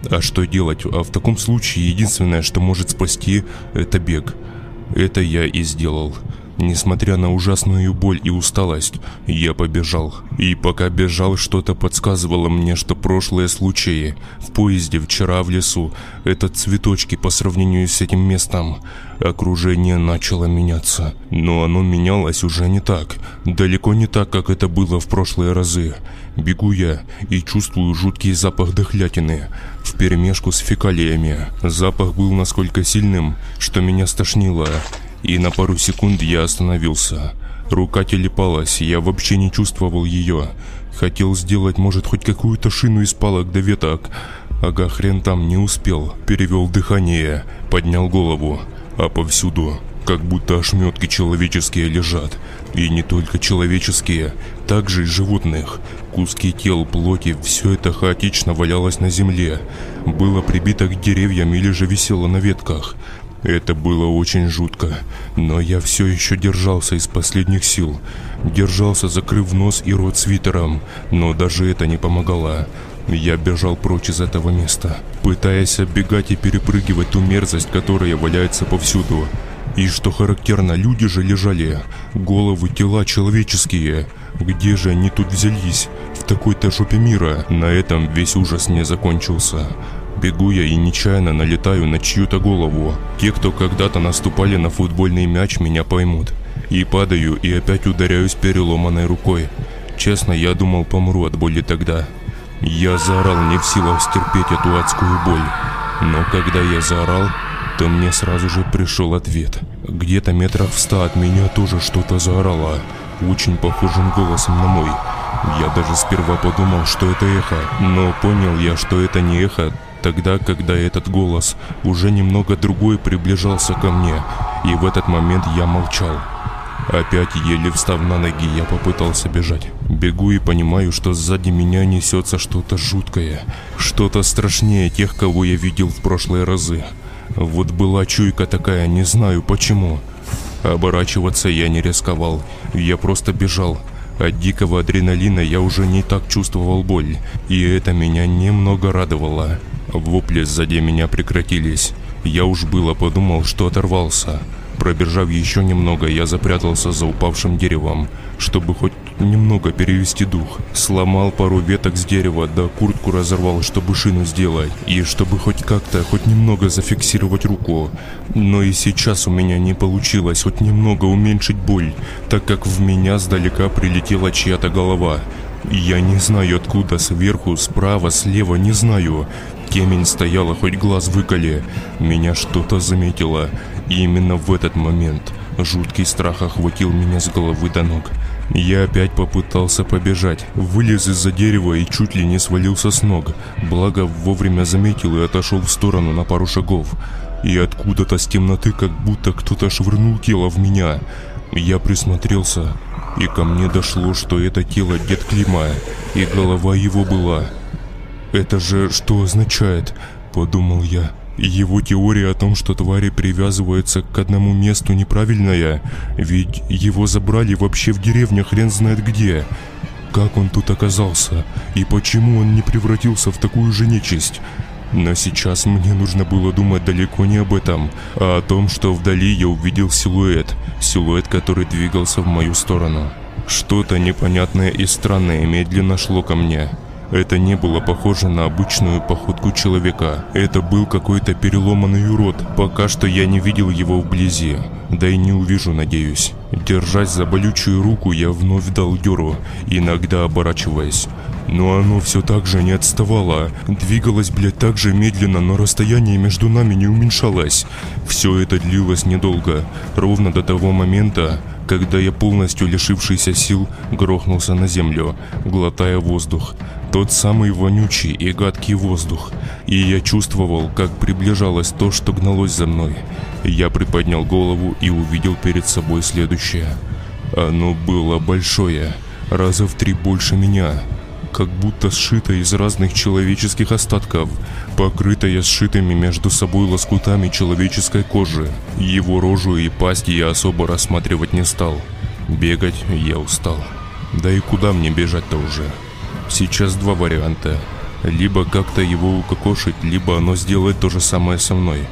А что делать? А в таком случае единственное, что может спасти, это бег. Это я и сделал. Несмотря на ужасную боль и усталость, я побежал. И пока бежал, что-то подсказывало мне, что прошлые случаи в поезде вчера в лесу – это цветочки по сравнению с этим местом. Окружение начало меняться, но оно менялось уже не так, далеко не так, как это было в прошлые разы. Бегу я и чувствую жуткий запах дохлятины вперемешку с фекалиями. Запах был насколько сильным, что меня стошнило, и на пару секунд я остановился. Рука телепалась, я вообще не чувствовал ее. Хотел сделать, может, хоть какую-то шину из палок до веток. Ага, хрен там не успел. Перевел дыхание, поднял голову. А повсюду, как будто ошметки человеческие лежат. И не только человеческие, также и животных. Куски тел, плоти, все это хаотично валялось на земле. Было прибито к деревьям или же висело на ветках. Это было очень жутко, но я все еще держался из последних сил. Держался, закрыв нос и рот свитером, но даже это не помогало. Я бежал прочь из этого места, пытаясь оббегать и перепрыгивать ту мерзость, которая валяется повсюду. И что характерно, люди же лежали, головы, тела человеческие. Где же они тут взялись? В такой-то жопе мира. На этом весь ужас не закончился. Бегу я и нечаянно налетаю на чью-то голову. Те, кто когда-то наступали на футбольный мяч, меня поймут. И падаю, и опять ударяюсь переломанной рукой. Честно, я думал, помру от боли тогда. Я заорал не в силах стерпеть эту адскую боль. Но когда я заорал, то мне сразу же пришел ответ. Где-то метрах в ста от меня тоже что-то заорало, очень похожим голосом на мой. Я даже сперва подумал, что это эхо, но понял я, что это не эхо, Тогда, когда этот голос уже немного другой приближался ко мне, и в этот момент я молчал. Опять еле встав на ноги, я попытался бежать. Бегу и понимаю, что сзади меня несется что-то жуткое. Что-то страшнее тех, кого я видел в прошлые разы. Вот была чуйка такая, не знаю почему. Оборачиваться я не рисковал, я просто бежал. От дикого адреналина я уже не так чувствовал боль, и это меня немного радовало. Вопли сзади меня прекратились. Я уж было подумал, что оторвался. Пробежав еще немного, я запрятался за упавшим деревом, чтобы хоть немного перевести дух. Сломал пару веток с дерева, да куртку разорвал, чтобы шину сделать, и чтобы хоть как-то, хоть немного зафиксировать руку. Но и сейчас у меня не получилось хоть немного уменьшить боль, так как в меня сдалека прилетела чья-то голова. Я не знаю откуда, сверху, справа, слева, не знаю. Темень стояла, хоть глаз выколи. Меня что-то заметило. И именно в этот момент жуткий страх охватил меня с головы до ног. Я опять попытался побежать, вылез из-за дерева и чуть ли не свалился с ног. Благо вовремя заметил и отошел в сторону на пару шагов. И откуда-то с темноты как будто кто-то швырнул тело в меня. Я присмотрелся, и ко мне дошло, что это тело дед Клима, и голова его была. «Это же что означает?» – подумал я. Его теория о том, что твари привязываются к одному месту неправильная, ведь его забрали вообще в деревне хрен знает где. Как он тут оказался и почему он не превратился в такую же нечисть? Но сейчас мне нужно было думать далеко не об этом, а о том, что вдали я увидел силуэт, силуэт, который двигался в мою сторону. Что-то непонятное и странное медленно шло ко мне. Это не было похоже на обычную походку человека. Это был какой-то переломанный урод. Пока что я не видел его вблизи. Да и не увижу, надеюсь. Держась за болючую руку, я вновь дал дёру, иногда оборачиваясь. Но оно все так же не отставало. Двигалось, блядь, так же медленно, но расстояние между нами не уменьшалось. Все это длилось недолго, ровно до того момента, когда я полностью лишившийся сил грохнулся на землю, глотая воздух. Тот самый вонючий и гадкий воздух. И я чувствовал, как приближалось то, что гналось за мной. Я приподнял голову и увидел перед собой следующее. Оно было большое, раза в три больше меня, как будто сшито из разных человеческих остатков, покрытое сшитыми между собой лоскутами человеческой кожи. Его рожу и пасть я особо рассматривать не стал. Бегать я устал. Да и куда мне бежать-то уже? Сейчас два варианта. Либо как-то его укокошить, либо оно сделает то же самое со мной.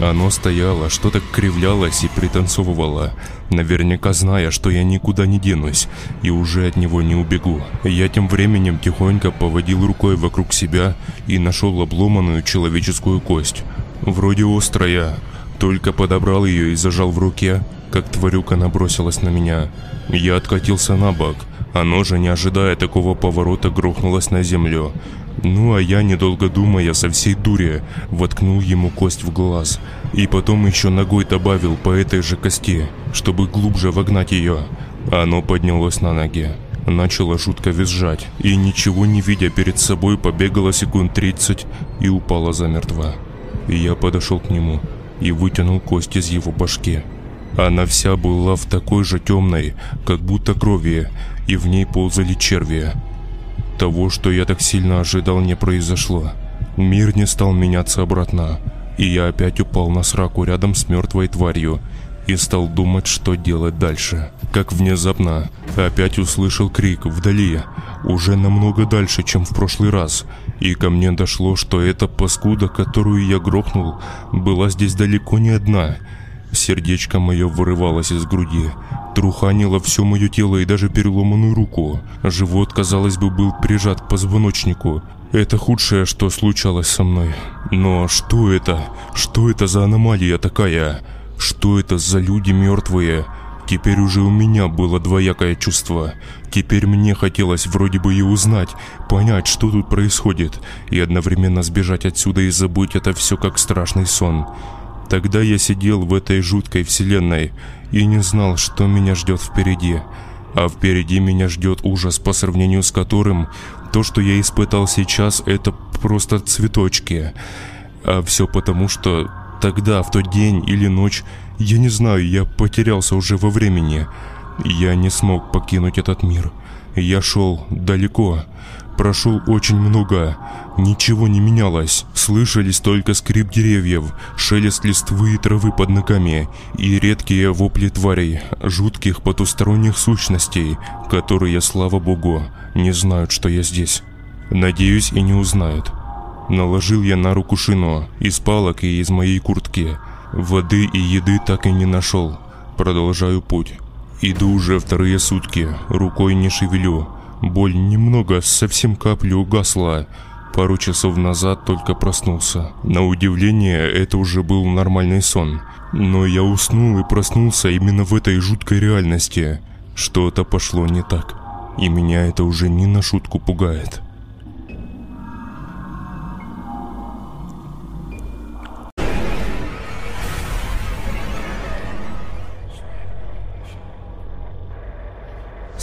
Оно стояло, что-то кривлялось и пританцовывало, наверняка зная, что я никуда не денусь и уже от него не убегу. Я тем временем тихонько поводил рукой вокруг себя и нашел обломанную человеческую кость. Вроде острая, только подобрал ее и зажал в руке, как тварюка набросилась на меня. Я откатился на бок, оно же, не ожидая такого поворота, грохнулось на землю. Ну а я, недолго думая, со всей дури воткнул ему кость в глаз. И потом еще ногой добавил по этой же кости, чтобы глубже вогнать ее. Оно поднялось на ноги. Начало жутко визжать. И ничего не видя перед собой, побегало секунд 30 и упало замертво. Я подошел к нему и вытянул кость из его башки. Она вся была в такой же темной, как будто крови, и в ней ползали черви. Того, что я так сильно ожидал, не произошло. Мир не стал меняться обратно, и я опять упал на сраку рядом с мертвой тварью и стал думать, что делать дальше. Как внезапно опять услышал крик вдали, уже намного дальше, чем в прошлый раз, и ко мне дошло, что эта паскуда, которую я грохнул, была здесь далеко не одна – Сердечко мое вырывалось из груди, труханило все мое тело и даже переломанную руку. Живот, казалось бы, был прижат к позвоночнику. Это худшее, что случалось со мной. Но что это? Что это за аномалия такая? Что это за люди мертвые? Теперь уже у меня было двоякое чувство. Теперь мне хотелось вроде бы и узнать, понять, что тут происходит, и одновременно сбежать отсюда и забыть это все как страшный сон. Тогда я сидел в этой жуткой вселенной и не знал, что меня ждет впереди. А впереди меня ждет ужас, по сравнению с которым то, что я испытал сейчас, это просто цветочки. А все потому, что Тогда, в тот день или ночь, я не знаю, я потерялся уже во времени. Я не смог покинуть этот мир. Я шел далеко, прошел очень много. Ничего не менялось. Слышались только скрип деревьев, шелест листвы и травы под ногами и редкие вопли тварей, жутких потусторонних сущностей, которые, слава богу, не знают, что я здесь. Надеюсь, и не узнают. Наложил я на руку шину из палок и из моей куртки. Воды и еды так и не нашел. Продолжаю путь. Иду уже вторые сутки, рукой не шевелю. Боль немного, совсем каплю угасла. Пару часов назад только проснулся. На удивление, это уже был нормальный сон. Но я уснул и проснулся именно в этой жуткой реальности. Что-то пошло не так. И меня это уже не на шутку пугает.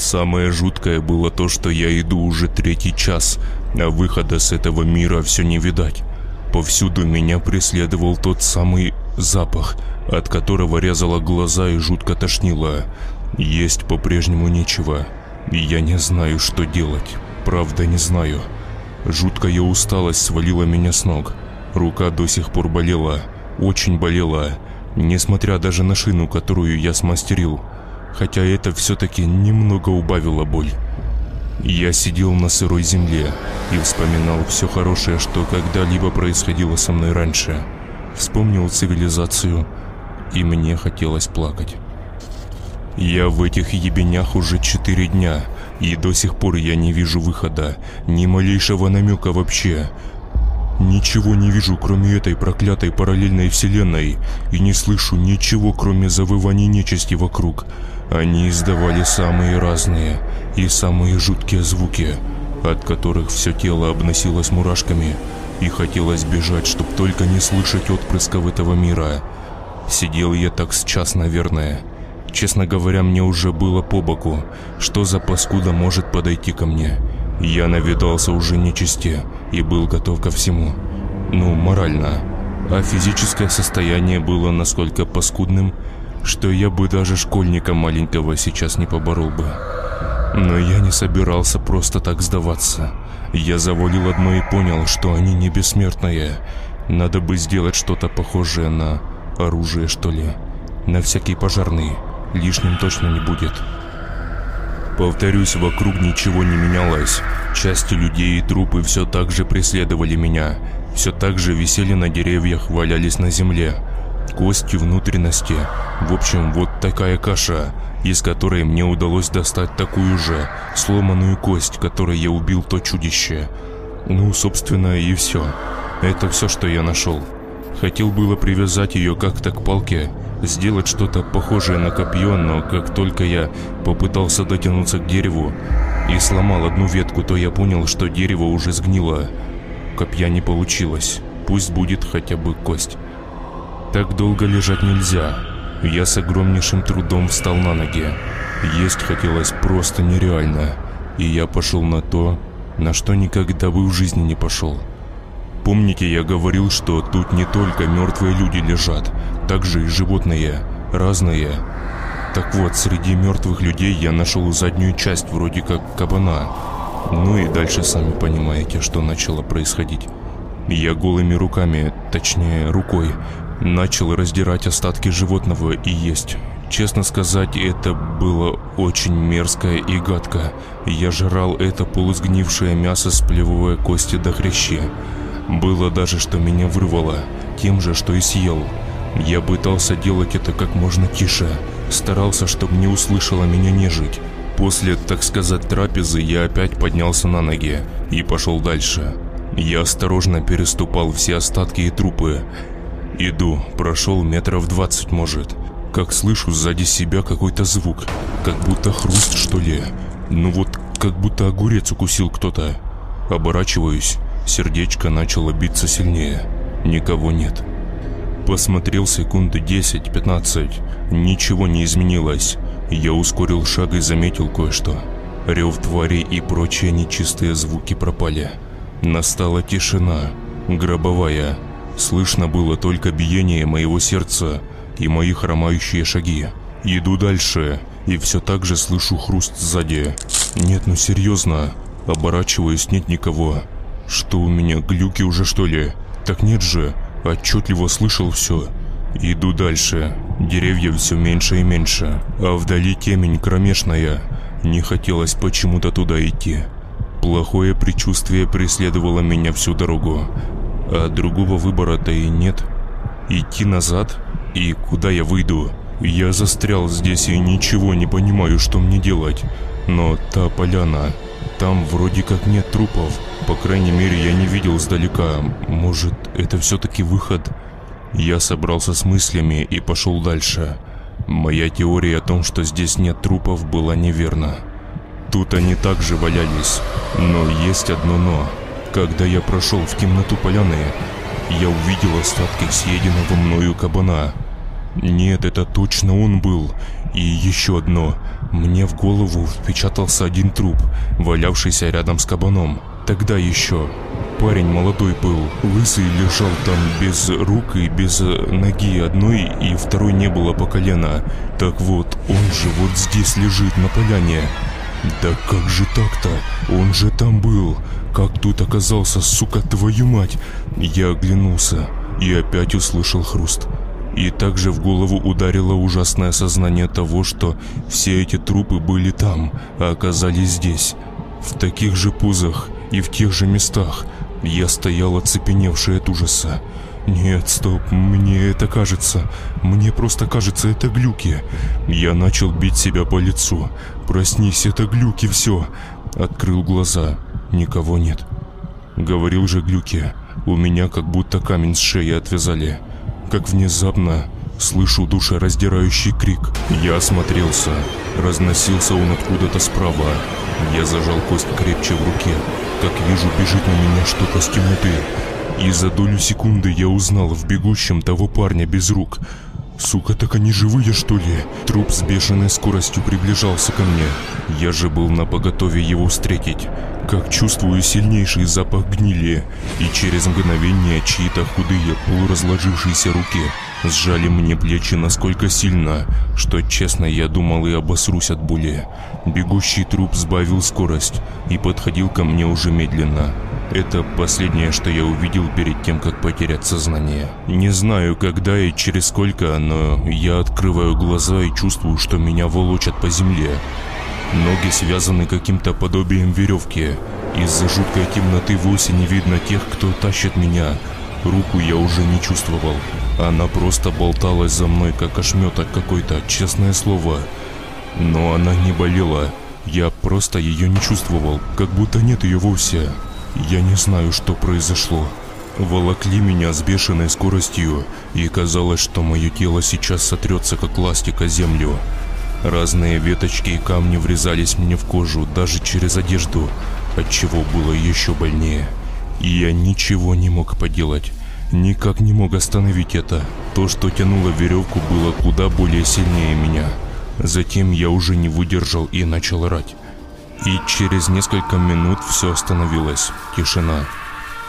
Самое жуткое было то, что я иду уже третий час, а выхода с этого мира все не видать. Повсюду меня преследовал тот самый запах, от которого резало глаза и жутко тошнило. Есть по-прежнему нечего. Я не знаю, что делать. Правда, не знаю. Жуткая усталость свалила меня с ног. Рука до сих пор болела. Очень болела. Несмотря даже на шину, которую я смастерил хотя это все-таки немного убавило боль. Я сидел на сырой земле и вспоминал все хорошее, что когда-либо происходило со мной раньше. Вспомнил цивилизацию, и мне хотелось плакать. Я в этих ебенях уже четыре дня, и до сих пор я не вижу выхода, ни малейшего намека вообще. Ничего не вижу, кроме этой проклятой параллельной вселенной, и не слышу ничего, кроме завываний нечисти вокруг. Они издавали самые разные и самые жуткие звуки, от которых все тело обносилось мурашками, и хотелось бежать, чтоб только не слышать отпрысков этого мира. Сидел я так с час, наверное. Честно говоря, мне уже было по боку, что за паскуда может подойти ко мне. Я навидался уже нечисти и был готов ко всему. Ну, морально. А физическое состояние было насколько паскудным, что я бы даже школьника маленького сейчас не поборол бы. Но я не собирался просто так сдаваться. Я завалил одно и понял, что они не бессмертные. Надо бы сделать что-то похожее на оружие, что ли. На всякий пожарный. Лишним точно не будет. Повторюсь, вокруг ничего не менялось. Части людей и трупы все так же преследовали меня. Все так же висели на деревьях, валялись на земле кости, внутренности. В общем, вот такая каша, из которой мне удалось достать такую же сломанную кость, которой я убил то чудище. Ну, собственно, и все. Это все, что я нашел. Хотел было привязать ее как-то к палке, сделать что-то похожее на копье, но как только я попытался дотянуться к дереву и сломал одну ветку, то я понял, что дерево уже сгнило. Копья не получилось. Пусть будет хотя бы кость. Так долго лежать нельзя. Я с огромнейшим трудом встал на ноги. Есть хотелось просто нереально. И я пошел на то, на что никогда бы в жизни не пошел. Помните, я говорил, что тут не только мертвые люди лежат, также и животные, разные. Так вот, среди мертвых людей я нашел заднюю часть вроде как кабана. Ну и дальше сами понимаете, что начало происходить. Я голыми руками, точнее рукой, Начал раздирать остатки животного и есть. Честно сказать, это было очень мерзко и гадко. Я жрал это полусгнившее мясо, сплевывая кости до хрящи. Было даже, что меня вырвало, тем же, что и съел. Я пытался делать это как можно тише, старался, чтобы не услышала меня нежить. После, так сказать, трапезы я опять поднялся на ноги и пошел дальше. Я осторожно переступал все остатки и трупы, Иду, прошел метров двадцать может. Как слышу сзади себя какой-то звук, как будто хруст что ли. Ну вот, как будто огурец укусил кто-то. Оборачиваюсь, сердечко начало биться сильнее. Никого нет. Посмотрел секунды 10-15. Ничего не изменилось. Я ускорил шаг и заметил кое-что. Рев тварей и прочие нечистые звуки пропали. Настала тишина. Гробовая. Слышно было только биение моего сердца и мои хромающие шаги. Иду дальше, и все так же слышу хруст сзади. Нет, ну серьезно. Оборачиваюсь, нет никого. Что у меня, глюки уже что ли? Так нет же, отчетливо слышал все. Иду дальше. Деревья все меньше и меньше, а вдали темень кромешная. Не хотелось почему-то туда идти. Плохое предчувствие преследовало меня всю дорогу. А другого выбора-то и нет. Идти назад? И куда я выйду? Я застрял здесь и ничего не понимаю, что мне делать. Но та поляна, там вроде как нет трупов. По крайней мере, я не видел сдалека. Может, это все-таки выход? Я собрался с мыслями и пошел дальше. Моя теория о том, что здесь нет трупов, была неверна. Тут они также валялись. Но есть одно «но». Когда я прошел в темноту поляны, я увидел остатки съеденного мною кабана. Нет, это точно он был. И еще одно. Мне в голову впечатался один труп, валявшийся рядом с кабаном. Тогда еще. Парень молодой был, лысый лежал там без рук и без ноги одной, и второй не было по колено. Так вот, он же вот здесь лежит на поляне. Да как же так-то? Он же там был. Как тут оказался, сука, твою мать? Я оглянулся и опять услышал хруст. И также в голову ударило ужасное сознание того, что все эти трупы были там, а оказались здесь. В таких же пузах и в тех же местах. Я стоял оцепеневший от ужаса. Нет, стоп, мне это кажется. Мне просто кажется, это глюки. Я начал бить себя по лицу. Проснись, это глюки, все. Открыл глаза. Никого нет. Говорил же глюки. У меня как будто камень с шеи отвязали как внезапно слышу душераздирающий крик. Я осмотрелся. Разносился он откуда-то справа. Я зажал кость крепче в руке. Как вижу, бежит на меня что-то с темноты. И за долю секунды я узнал в бегущем того парня без рук. Сука, так они живые, что ли? Труп с бешеной скоростью приближался ко мне. Я же был на поготове его встретить. Как чувствую сильнейший запах гнили, и через мгновение чьи-то худые полуразложившиеся руки сжали мне плечи настолько сильно, что, честно, я думал и обосрусь от боли. Бегущий труп сбавил скорость и подходил ко мне уже медленно. Это последнее, что я увидел перед тем, как потерять сознание. Не знаю, когда и через сколько, но я открываю глаза и чувствую, что меня волочат по земле. Ноги связаны каким-то подобием веревки. Из-за жуткой темноты вовсе не видно тех, кто тащит меня. Руку я уже не чувствовал. Она просто болталась за мной, как ошметок какой-то, честное слово. Но она не болела. Я просто ее не чувствовал, как будто нет ее вовсе. Я не знаю, что произошло. Волокли меня с бешеной скоростью, и казалось, что мое тело сейчас сотрется, как ластик о землю. Разные веточки и камни врезались мне в кожу, даже через одежду, отчего было еще больнее. И я ничего не мог поделать. Никак не мог остановить это. То, что тянуло веревку, было куда более сильнее меня. Затем я уже не выдержал и начал орать. И через несколько минут все остановилось. Тишина.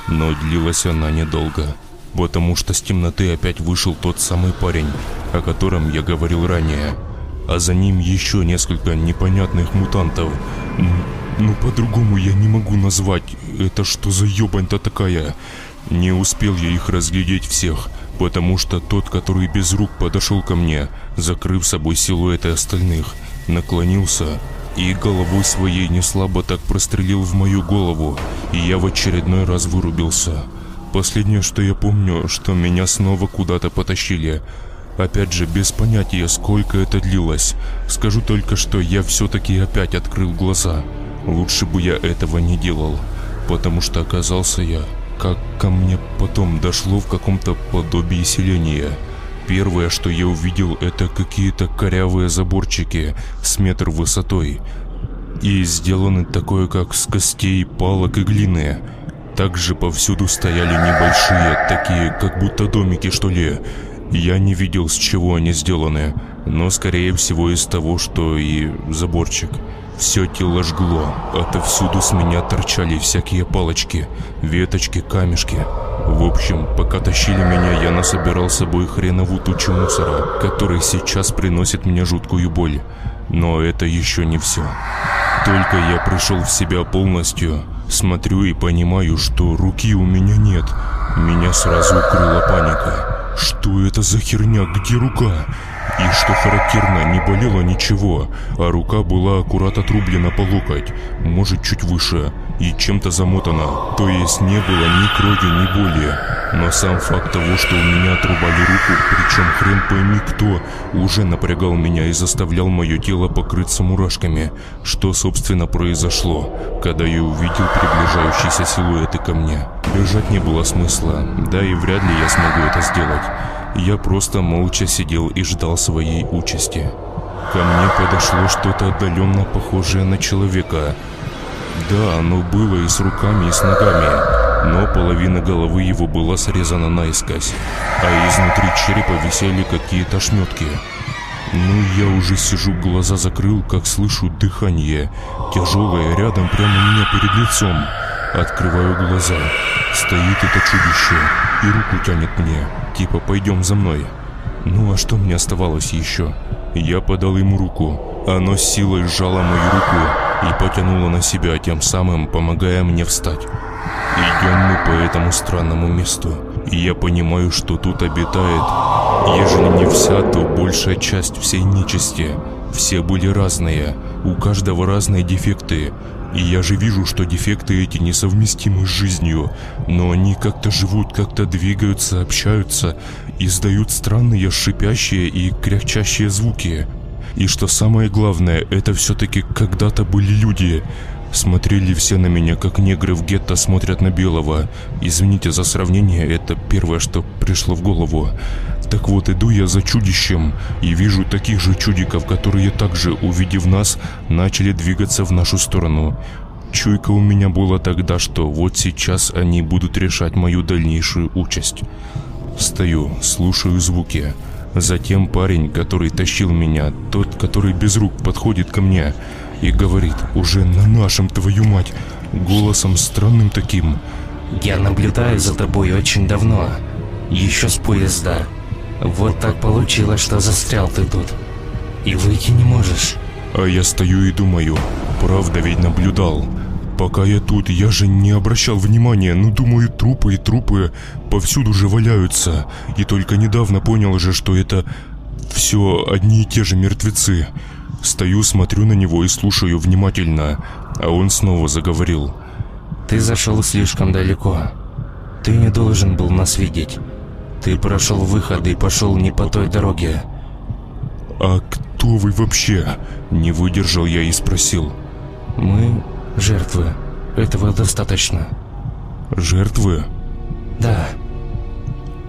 Но длилась она недолго. Потому что с темноты опять вышел тот самый парень, о котором я говорил ранее. А за ним еще несколько непонятных мутантов. Ну, по-другому я не могу назвать. Это что за ебань-то такая? Не успел я их разглядеть всех, потому что тот, который без рук подошел ко мне, закрыв собой силуэты остальных, наклонился и головой своей не слабо так прострелил в мою голову, и я в очередной раз вырубился. Последнее, что я помню, что меня снова куда-то потащили. Опять же, без понятия, сколько это длилось. Скажу только, что я все-таки опять открыл глаза. Лучше бы я этого не делал, потому что оказался я, как ко мне потом дошло в каком-то подобии селения – Первое, что я увидел, это какие-то корявые заборчики с метр высотой. И сделаны такое, как с костей, палок и глины. Также повсюду стояли небольшие, такие, как будто домики, что ли. Я не видел, с чего они сделаны, но скорее всего из того, что и заборчик. Все тело жгло, отовсюду с меня торчали всякие палочки, веточки, камешки. В общем, пока тащили меня, я насобирал с собой хреновую тучу мусора, который сейчас приносит мне жуткую боль. Но это еще не все. Только я пришел в себя полностью, смотрю и понимаю, что руки у меня нет. Меня сразу укрыла паника. Что это за херня? Где рука? И что характерно, не болело ничего, а рука была аккурат отрублена по локоть, может чуть выше, и чем-то замотана, то есть не было ни крови, ни боли. Но сам факт того, что у меня отрубали руку, причем хрен пойми кто, уже напрягал меня и заставлял мое тело покрыться мурашками. Что, собственно, произошло, когда я увидел приближающиеся силуэты ко мне. Бежать не было смысла, да и вряд ли я смогу это сделать. Я просто молча сидел и ждал своей участи. Ко мне подошло что-то отдаленно похожее на человека. Да, оно было и с руками, и с ногами, но половина головы его была срезана наискось, а изнутри черепа висели какие-то ошметки. Ну, я уже сижу, глаза закрыл, как слышу дыхание, тяжелое рядом прямо у меня перед лицом. Открываю глаза. Стоит это чудище и руку тянет мне, типа «пойдем за мной». Ну а что мне оставалось еще? Я подал ему руку. Оно с силой сжало мою руку и потянуло на себя, тем самым помогая мне встать. Идем мы по этому странному месту, и я понимаю, что тут обитает, ежели не вся, то большая часть всей нечисти. Все были разные, у каждого разные дефекты, и я же вижу, что дефекты эти несовместимы с жизнью, но они как-то живут, как-то двигаются, общаются, издают странные шипящие и кряхчащие звуки. И что самое главное, это все-таки когда-то были люди. Смотрели все на меня, как негры в гетто смотрят на белого. Извините за сравнение, это первое, что пришло в голову. Так вот, иду я за чудищем и вижу таких же чудиков, которые также, увидев нас, начали двигаться в нашу сторону. Чуйка у меня была тогда, что вот сейчас они будут решать мою дальнейшую участь. Стою, слушаю звуки. Затем парень, который тащил меня, тот, который без рук подходит ко мне и говорит, уже на нашем, твою мать, голосом странным таким. «Я наблюдаю за тобой очень давно, еще с поезда. Вот так получилось, что застрял ты тут. И выйти не можешь. А я стою и думаю, правда ведь наблюдал. Пока я тут, я же не обращал внимания, ну думаю, трупы и трупы повсюду же валяются. И только недавно понял же, что это все одни и те же мертвецы. Стою, смотрю на него и слушаю внимательно, а он снова заговорил. Ты зашел слишком далеко. Ты не должен был нас видеть. Ты прошел выход и пошел не по той дороге. А кто вы вообще? Не выдержал я и спросил. Мы жертвы. Этого достаточно. Жертвы? Да.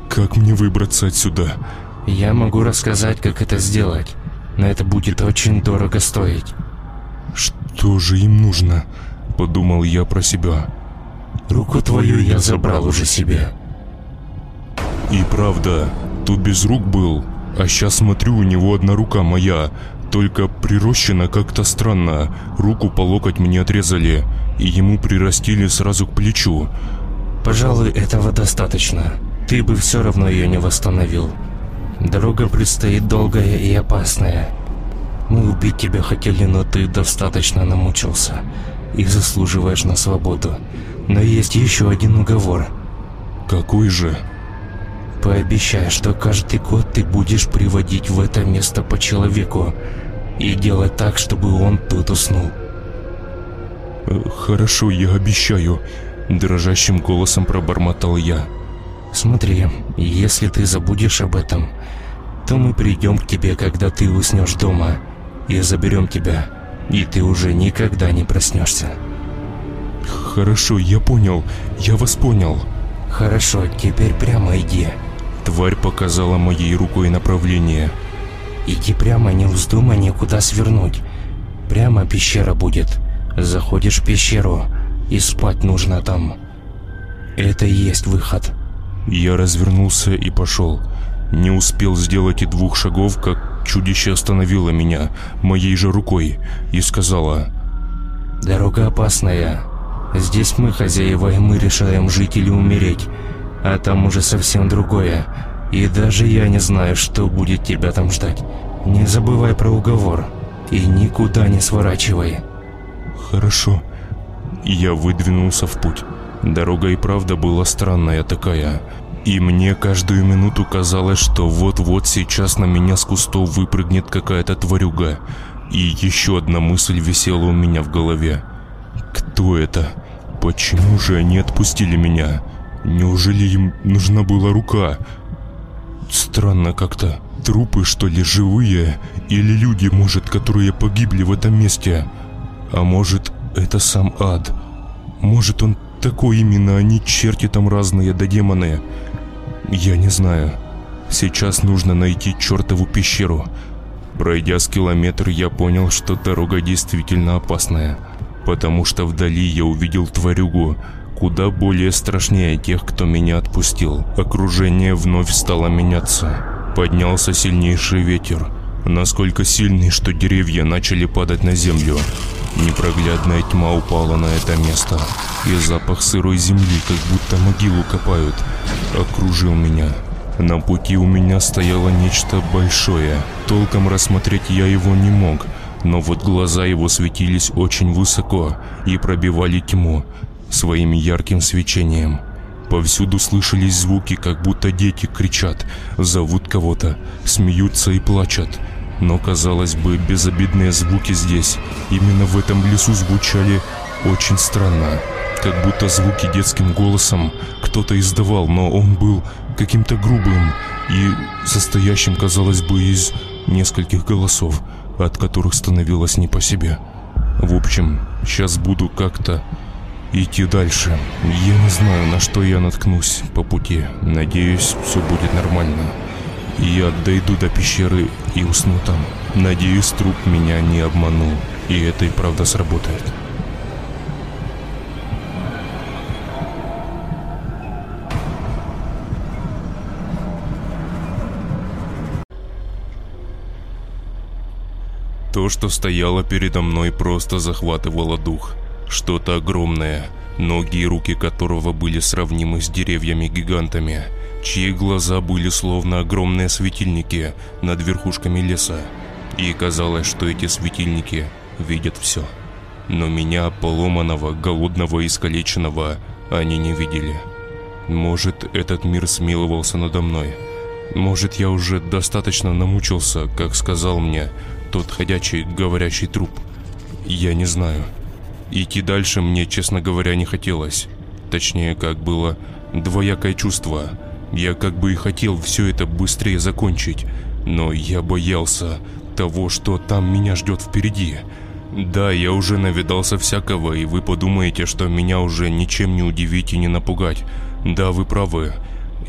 Как мне выбраться отсюда? Я могу рассказать, как это сделать, но это будет очень дорого стоить. Что же им нужно? Подумал я про себя. Руку твою я забрал уже себе. И правда, то без рук был, а сейчас смотрю, у него одна рука моя, только прирощена как-то странно. Руку по локоть мне отрезали, и ему прирастили сразу к плечу. Пожалуй, этого достаточно. Ты бы все равно ее не восстановил. Дорога предстоит долгая и опасная. Мы убить тебя хотели, но ты достаточно намучился и заслуживаешь на свободу. Но есть еще один уговор. Какой же? Пообещай, что каждый год ты будешь приводить в это место по человеку и делать так, чтобы он тут уснул. Э, «Хорошо, я обещаю», – дрожащим голосом пробормотал я. «Смотри, если ты забудешь об этом, то мы придем к тебе, когда ты уснешь дома, и заберем тебя, и ты уже никогда не проснешься». «Хорошо, я понял, я вас понял». «Хорошо, теперь прямо иди». Тварь показала моей рукой направление. Иди прямо, не вздумай никуда свернуть. Прямо пещера будет. Заходишь в пещеру, и спать нужно там. Это и есть выход. Я развернулся и пошел. Не успел сделать и двух шагов, как чудище остановило меня моей же рукой и сказала «Дорога опасная. Здесь мы хозяева, и мы решаем, жить или умереть. А там уже совсем другое. И даже я не знаю, что будет тебя там ждать. Не забывай про уговор и никуда не сворачивай. Хорошо. Я выдвинулся в путь. Дорога и правда была странная такая. И мне каждую минуту казалось, что вот-вот сейчас на меня с кустов выпрыгнет какая-то тварюга. И еще одна мысль висела у меня в голове. Кто это? Почему же они отпустили меня? Неужели им нужна была рука? Странно как-то. Трупы, что ли, живые? Или люди, может, которые погибли в этом месте? А может, это сам ад? Может, он такой именно, а не черти там разные да демоны? Я не знаю. Сейчас нужно найти чертову пещеру. Пройдя с километр, я понял, что дорога действительно опасная. Потому что вдали я увидел тварюгу, куда более страшнее тех, кто меня отпустил. Окружение вновь стало меняться. Поднялся сильнейший ветер, насколько сильный, что деревья начали падать на землю. Непроглядная тьма упала на это место, и запах сырой земли, как будто могилу копают, окружил меня. На пути у меня стояло нечто большое. Толком рассмотреть я его не мог, но вот глаза его светились очень высоко и пробивали тьму своим ярким свечением. Повсюду слышались звуки, как будто дети кричат, зовут кого-то, смеются и плачут. Но, казалось бы, безобидные звуки здесь, именно в этом лесу звучали очень странно. Как будто звуки детским голосом кто-то издавал, но он был каким-то грубым и состоящим, казалось бы, из нескольких голосов, от которых становилось не по себе. В общем, сейчас буду как-то идти дальше. Я не знаю, на что я наткнусь по пути. Надеюсь, все будет нормально. Я дойду до пещеры и усну там. Надеюсь, труп меня не обманул. И это и правда сработает. То, что стояло передо мной, просто захватывало дух. Что-то огромное, ноги и руки которого были сравнимы с деревьями-гигантами, чьи глаза были словно огромные светильники над верхушками леса. И казалось, что эти светильники видят все. Но меня, поломанного, голодного и искалеченного, они не видели. Может, этот мир смиловался надо мной. Может, я уже достаточно намучился, как сказал мне тот ходячий, говорящий труп. Я не знаю. Идти дальше мне, честно говоря, не хотелось. Точнее, как было двоякое чувство. Я как бы и хотел все это быстрее закончить, но я боялся того, что там меня ждет впереди. Да, я уже навидался всякого, и вы подумаете, что меня уже ничем не удивить и не напугать. Да, вы правы.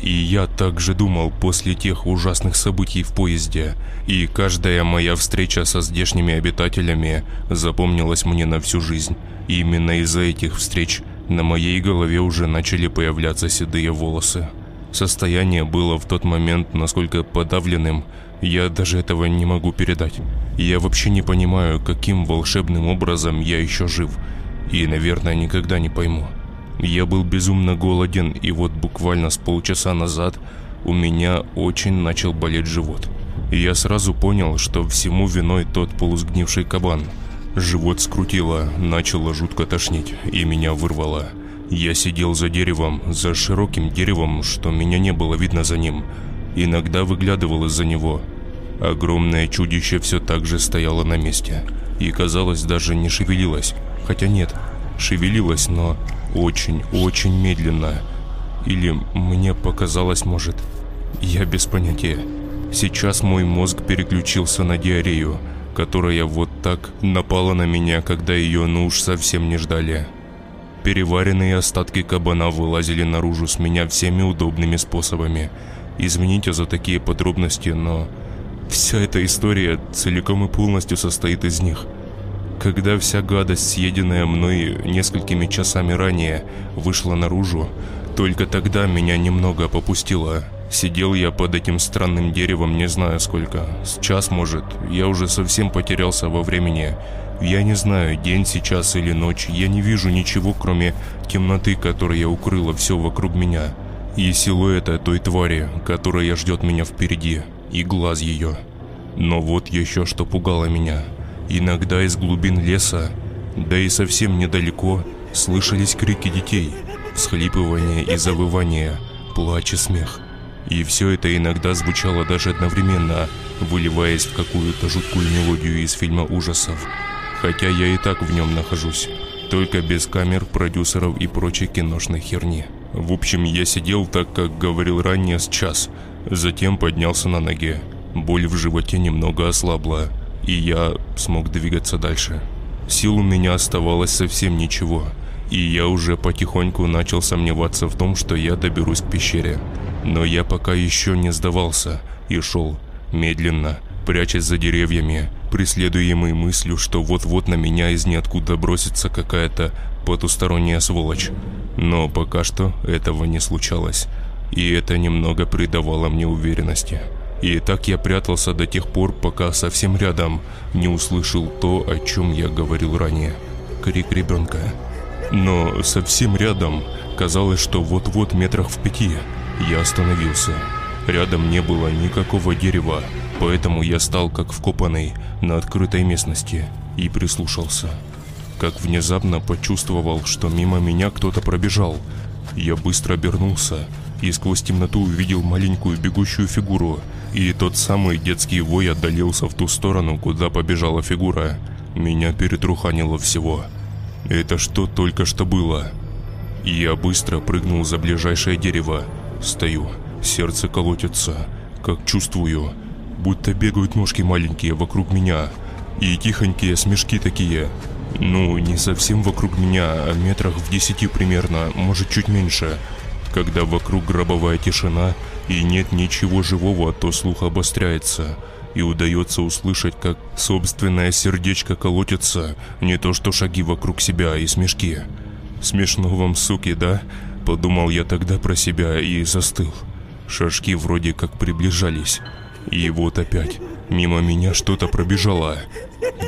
И я также думал после тех ужасных событий в поезде. И каждая моя встреча со здешними обитателями запомнилась мне на всю жизнь. И именно из-за этих встреч на моей голове уже начали появляться седые волосы. Состояние было в тот момент насколько подавленным, я даже этого не могу передать. Я вообще не понимаю, каким волшебным образом я еще жив. И, наверное, никогда не пойму. Я был безумно голоден, и вот буквально с полчаса назад у меня очень начал болеть живот. И я сразу понял, что всему виной тот полусгнивший кабан. Живот скрутило, начало жутко тошнить, и меня вырвало. Я сидел за деревом, за широким деревом, что меня не было видно за ним. Иногда выглядывал из-за него. Огромное чудище все так же стояло на месте. И, казалось, даже не шевелилось. Хотя нет, шевелилось, но очень-очень медленно. Или мне показалось, может. Я без понятия. Сейчас мой мозг переключился на диарею, которая вот так напала на меня, когда ее ну уж совсем не ждали. Переваренные остатки кабана вылазили наружу с меня всеми удобными способами. Извините за такие подробности, но вся эта история целиком и полностью состоит из них – когда вся гадость, съеденная мной несколькими часами ранее, вышла наружу, только тогда меня немного попустило. Сидел я под этим странным деревом не знаю сколько, с час может, я уже совсем потерялся во времени. Я не знаю, день сейчас или ночь, я не вижу ничего, кроме темноты, которая укрыла все вокруг меня. и силуэта той твари, которая ждет меня впереди, и глаз ее. Но вот еще что пугало меня. Иногда из глубин леса, да и совсем недалеко, слышались крики детей, всхлипывание и завывание, плач и смех. И все это иногда звучало даже одновременно, выливаясь в какую-то жуткую мелодию из фильма ужасов. Хотя я и так в нем нахожусь, только без камер, продюсеров и прочей киношной херни. В общем, я сидел так, как говорил ранее, с час, затем поднялся на ноги. Боль в животе немного ослабла, и я смог двигаться дальше. Сил у меня оставалось совсем ничего, и я уже потихоньку начал сомневаться в том, что я доберусь к пещере. Но я пока еще не сдавался и шел медленно, прячась за деревьями, преследуемый мыслью, что вот-вот на меня из ниоткуда бросится какая-то потусторонняя сволочь. Но пока что этого не случалось, и это немного придавало мне уверенности. И так я прятался до тех пор, пока совсем рядом не услышал то, о чем я говорил ранее. Крик ребенка. Но совсем рядом казалось, что вот-вот метрах в пяти я остановился. Рядом не было никакого дерева, поэтому я стал как вкопанный на открытой местности и прислушался. Как внезапно почувствовал, что мимо меня кто-то пробежал. Я быстро обернулся и сквозь темноту увидел маленькую бегущую фигуру, и тот самый детский вой отдалился в ту сторону, куда побежала фигура. Меня перетруханило всего. Это что только что было? Я быстро прыгнул за ближайшее дерево. Стою, сердце колотится, как чувствую, будто бегают ножки маленькие вокруг меня. И тихонькие смешки такие. Ну, не совсем вокруг меня, а метрах в десяти примерно, может чуть меньше. Когда вокруг гробовая тишина и нет ничего живого, то слух обостряется и удается услышать, как собственное сердечко колотится, не то что шаги вокруг себя и смешки. Смешно вам, суки, да? Подумал я тогда про себя и застыл. Шажки вроде как приближались. И вот опять, мимо меня что-то пробежало.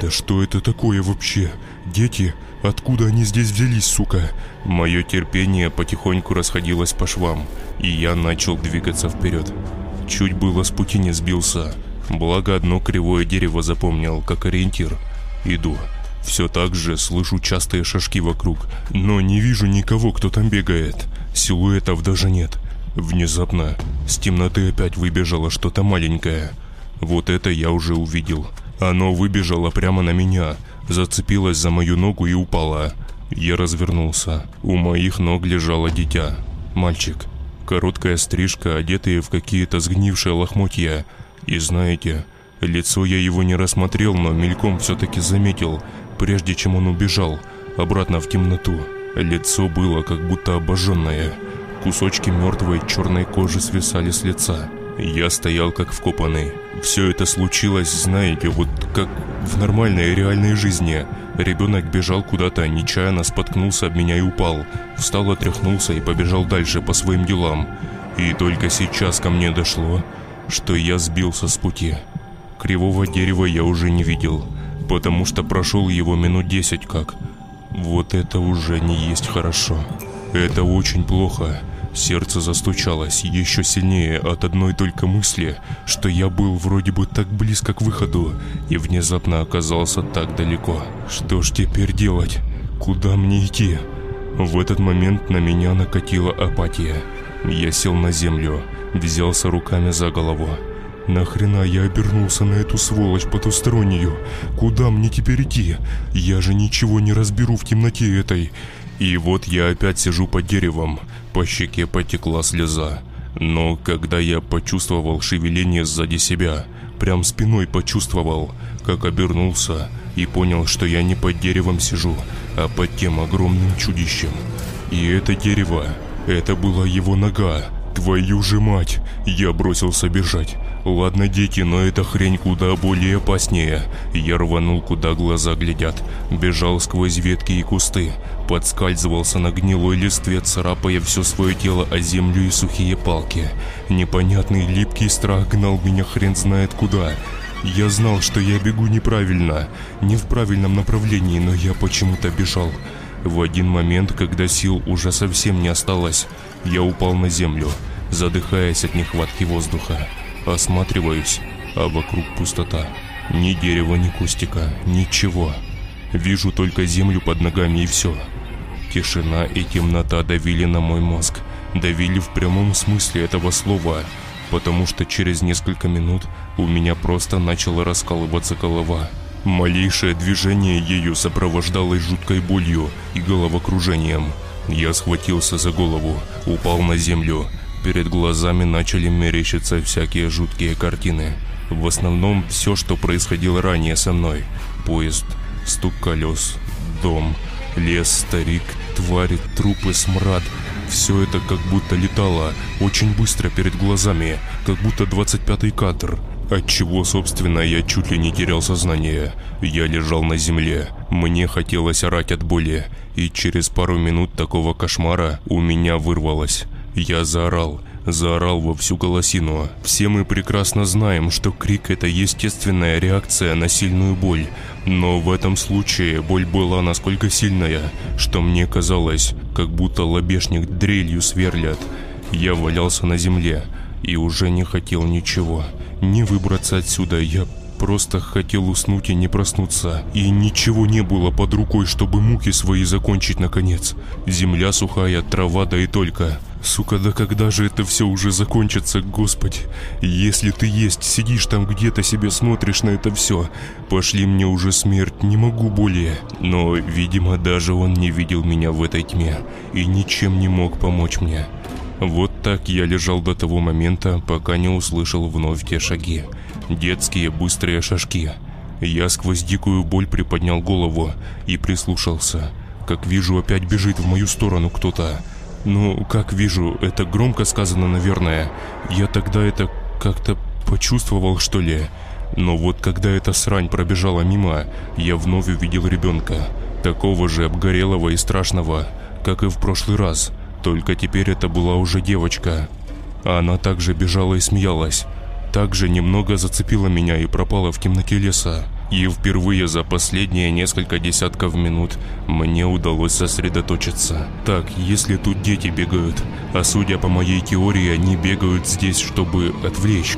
Да что это такое вообще? Дети? Откуда они здесь взялись, сука? Мое терпение потихоньку расходилось по швам, и я начал двигаться вперед. Чуть было с пути не сбился, благо одно кривое дерево запомнил, как ориентир. Иду. Все так же слышу частые шажки вокруг, но не вижу никого, кто там бегает. Силуэтов даже нет. Внезапно с темноты опять выбежало что-то маленькое. Вот это я уже увидел. Оно выбежало прямо на меня, зацепилось за мою ногу и упало. Я развернулся. У моих ног лежало дитя. Мальчик. Короткая стрижка, одетые в какие-то сгнившие лохмотья. И знаете, лицо я его не рассмотрел, но мельком все-таки заметил, прежде чем он убежал, обратно в темноту. Лицо было как будто обожженное. Кусочки мертвой черной кожи свисали с лица. Я стоял как вкопанный. Все это случилось, знаете, вот как в нормальной реальной жизни. Ребенок бежал куда-то, нечаянно споткнулся об меня и упал. Встал, отряхнулся и побежал дальше по своим делам. И только сейчас ко мне дошло, что я сбился с пути. Кривого дерева я уже не видел, потому что прошел его минут десять как. Вот это уже не есть хорошо. Это очень плохо. Сердце застучалось еще сильнее от одной только мысли, что я был вроде бы так близко к выходу и внезапно оказался так далеко. Что ж теперь делать? Куда мне идти? В этот момент на меня накатила апатия. Я сел на землю, взялся руками за голову. Нахрена я обернулся на эту сволочь потустороннюю? Куда мне теперь идти? Я же ничего не разберу в темноте этой. И вот я опять сижу под деревом, по щеке потекла слеза. Но когда я почувствовал шевеление сзади себя, прям спиной почувствовал, как обернулся и понял, что я не под деревом сижу, а под тем огромным чудищем. И это дерево, это была его нога. Твою же мать! Я бросился бежать. Ладно, дети, но эта хрень куда более опаснее. Я рванул, куда глаза глядят. Бежал сквозь ветки и кусты. Подскальзывался на гнилой листве, царапая все свое тело о землю и сухие палки. Непонятный липкий страх гнал меня хрен знает куда. Я знал, что я бегу неправильно, не в правильном направлении, но я почему-то бежал. В один момент, когда сил уже совсем не осталось, Я упал на землю, задыхаясь от нехватки воздуха. Осматриваюсь, а вокруг пустота. Ни дерева, ни кустика, ничего. Вижу только землю под ногами и все. Тишина и темнота давили на мой мозг. Давили в прямом смысле этого слова, потому что через несколько минут у меня просто начала раскалываться голова. Малейшее движение ее сопровождалось жуткой болью и головокружением. Я схватился за голову, упал на землю. Перед глазами начали мерещиться всякие жуткие картины. В основном все, что происходило ранее со мной. Поезд, стук колес, дом, лес, старик, твари, трупы, смрад. Все это как будто летало очень быстро перед глазами, как будто 25-й кадр. Отчего, собственно, я чуть ли не терял сознание. Я лежал на земле. Мне хотелось орать от боли. И через пару минут такого кошмара у меня вырвалось. Я заорал. Заорал во всю голосину. Все мы прекрасно знаем, что крик – это естественная реакция на сильную боль. Но в этом случае боль была насколько сильная, что мне казалось, как будто лобешник дрелью сверлят. Я валялся на земле и уже не хотел ничего. Не выбраться отсюда, я просто хотел уснуть и не проснуться. И ничего не было под рукой, чтобы муки свои закончить наконец. Земля сухая, трава да и только. Сука, да когда же это все уже закончится, господи? Если ты есть, сидишь там где-то себе смотришь на это все. Пошли мне уже смерть, не могу более. Но, видимо, даже он не видел меня в этой тьме и ничем не мог помочь мне. Вот так я лежал до того момента, пока не услышал вновь те шаги. Детские быстрые шажки. Я сквозь дикую боль приподнял голову и прислушался. Как вижу, опять бежит в мою сторону кто-то. Ну, как вижу, это громко сказано, наверное. Я тогда это как-то почувствовал, что ли. Но вот когда эта срань пробежала мимо, я вновь увидел ребенка. Такого же обгорелого и страшного, как и в прошлый раз. Только теперь это была уже девочка. Она также бежала и смеялась. Также немного зацепила меня и пропала в темноте леса. И впервые за последние несколько десятков минут мне удалось сосредоточиться. Так, если тут дети бегают, а судя по моей теории, они бегают здесь, чтобы отвлечь,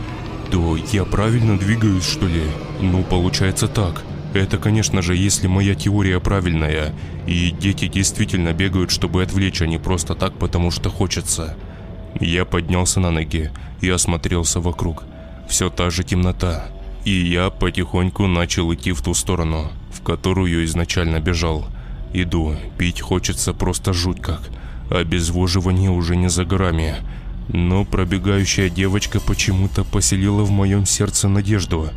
то я правильно двигаюсь, что ли? Ну, получается так. Это, конечно же, если моя теория правильная, и дети действительно бегают, чтобы отвлечь, а не просто так, потому что хочется. Я поднялся на ноги и осмотрелся вокруг. Все та же темнота, и я потихоньку начал идти в ту сторону, в которую изначально бежал. Иду, пить хочется просто жуть как. Обезвоживание уже не за горами. Но пробегающая девочка почему-то поселила в моем сердце надежду.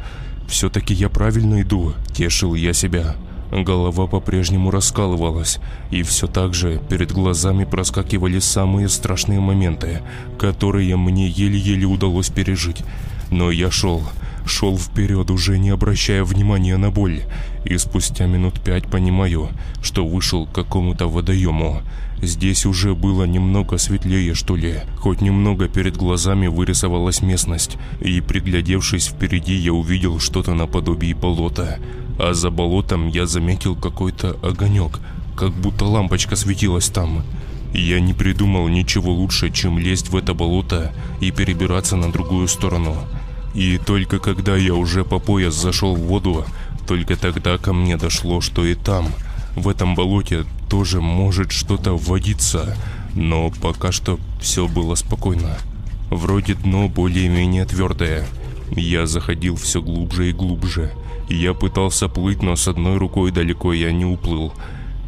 Все-таки я правильно иду, тешил я себя. Голова по-прежнему раскалывалась, и все так же перед глазами проскакивали самые страшные моменты, которые мне еле-еле удалось пережить. Но я шел, шел вперед, уже не обращая внимания на боль, и спустя минут пять понимаю, что вышел к какому-то водоему. Здесь уже было немного светлее, что ли, хоть немного перед глазами вырисовалась местность, и приглядевшись впереди, я увидел что-то наподобие болота, а за болотом я заметил какой-то огонек, как будто лампочка светилась там. Я не придумал ничего лучше, чем лезть в это болото и перебираться на другую сторону. И только когда я уже по пояс зашел в воду, только тогда ко мне дошло, что и там, в этом болоте, тоже может что-то вводиться, но пока что все было спокойно. Вроде дно более-менее твердое. Я заходил все глубже и глубже. Я пытался плыть, но с одной рукой далеко я не уплыл.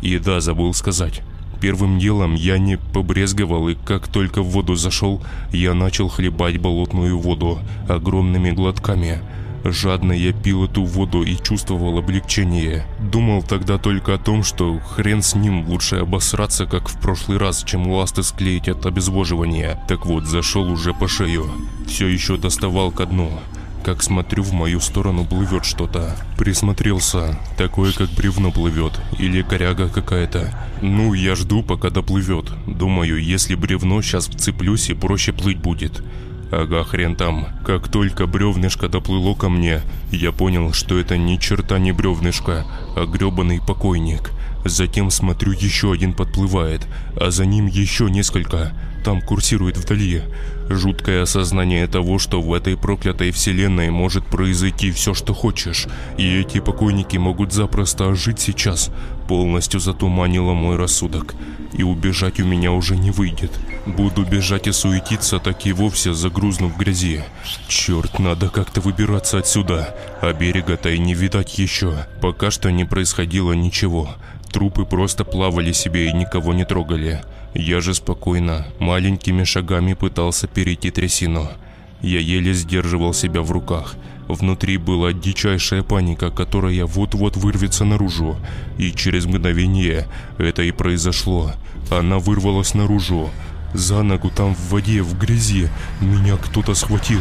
И да, забыл сказать. Первым делом я не побрезговал, и как только в воду зашел, я начал хлебать болотную воду огромными глотками. Жадно я пил эту воду и чувствовал облегчение. Думал тогда только о том, что хрен с ним, лучше обосраться, как в прошлый раз, чем ласты склеить от обезвоживания. Так вот, зашел уже по шею. Все еще доставал ко дну. Как смотрю, в мою сторону плывет что-то. Присмотрелся. Такое, как бревно плывет. Или коряга какая-то. Ну, я жду, пока доплывет. Думаю, если бревно, сейчас вцеплюсь и проще плыть будет. Ага, хрен там. Как только бревнышко доплыло ко мне, я понял, что это ни черта не бревнышко, а гребаный покойник. Затем смотрю, еще один подплывает, а за ним еще несколько. Там курсирует вдали. Жуткое осознание того, что в этой проклятой вселенной может произойти все, что хочешь. И эти покойники могут запросто ожить сейчас. Полностью затуманило мой рассудок. И убежать у меня уже не выйдет. Буду бежать и суетиться, так и вовсе загрузну в грязи. Черт, надо как-то выбираться отсюда. А берега-то и не видать еще. Пока что не происходило ничего. Трупы просто плавали себе и никого не трогали. Я же спокойно, маленькими шагами пытался перейти трясину. Я еле сдерживал себя в руках. Внутри была дичайшая паника, которая вот-вот вырвется наружу. И через мгновение это и произошло. Она вырвалась наружу. За ногу там в воде, в грязи, меня кто-то схватил.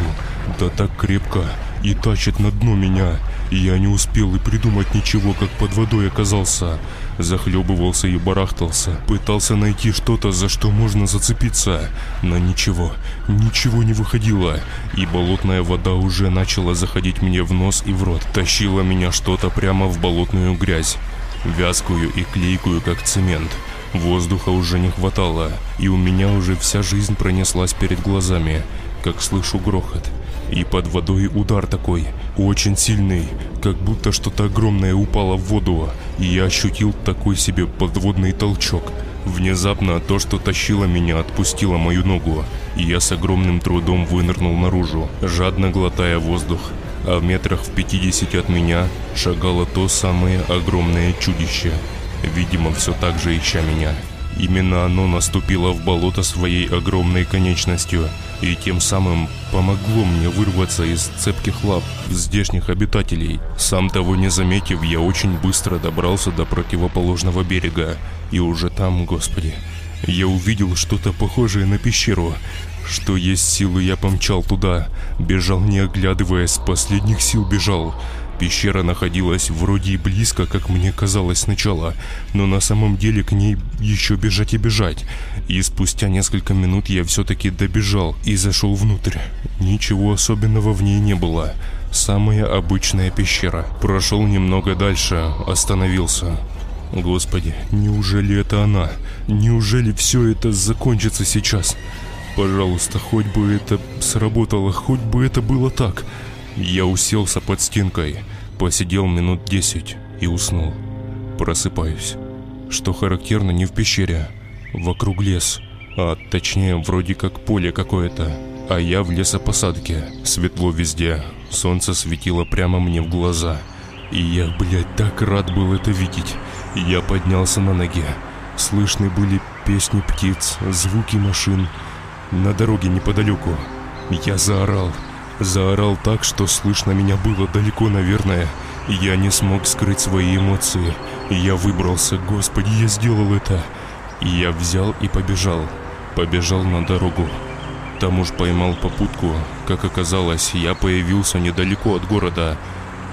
Да так крепко и тащит на дно меня. Я не успел и придумать ничего, как под водой оказался. Захлебывался и барахтался. Пытался найти что-то, за что можно зацепиться. Но ничего, ничего не выходило. И болотная вода уже начала заходить мне в нос и в рот. Тащила меня что-то прямо в болотную грязь. Вязкую и клейкую, как цемент. Воздуха уже не хватало, и у меня уже вся жизнь пронеслась перед глазами, как слышу грохот. И под водой удар такой, очень сильный, как будто что-то огромное упало в воду, и я ощутил такой себе подводный толчок. Внезапно то, что тащило меня, отпустило мою ногу, и я с огромным трудом вынырнул наружу, жадно глотая воздух. А в метрах в 50 от меня шагало то самое огромное чудище – видимо, все так же ища меня. Именно оно наступило в болото своей огромной конечностью и тем самым помогло мне вырваться из цепких лап здешних обитателей. Сам того не заметив, я очень быстро добрался до противоположного берега. И уже там, господи, я увидел что-то похожее на пещеру. Что есть силы, я помчал туда. Бежал не оглядываясь, с последних сил бежал. Пещера находилась вроде и близко, как мне казалось сначала, но на самом деле к ней еще бежать и бежать. И спустя несколько минут я все-таки добежал и зашел внутрь. Ничего особенного в ней не было. Самая обычная пещера. Прошел немного дальше, остановился. Господи, неужели это она? Неужели все это закончится сейчас? Пожалуйста, хоть бы это сработало, хоть бы это было так. Я уселся под стенкой, посидел минут десять и уснул. Просыпаюсь. Что характерно не в пещере, вокруг лес, а точнее вроде как поле какое-то. А я в лесопосадке, светло везде, солнце светило прямо мне в глаза. И я, блядь, так рад был это видеть. Я поднялся на ноги. Слышны были песни птиц, звуки машин. На дороге неподалеку. Я заорал – Заорал так, что слышно меня было далеко, наверное. Я не смог скрыть свои эмоции. Я выбрался, господи, я сделал это. Я взял и побежал. Побежал на дорогу. Там уж поймал попутку. Как оказалось, я появился недалеко от города.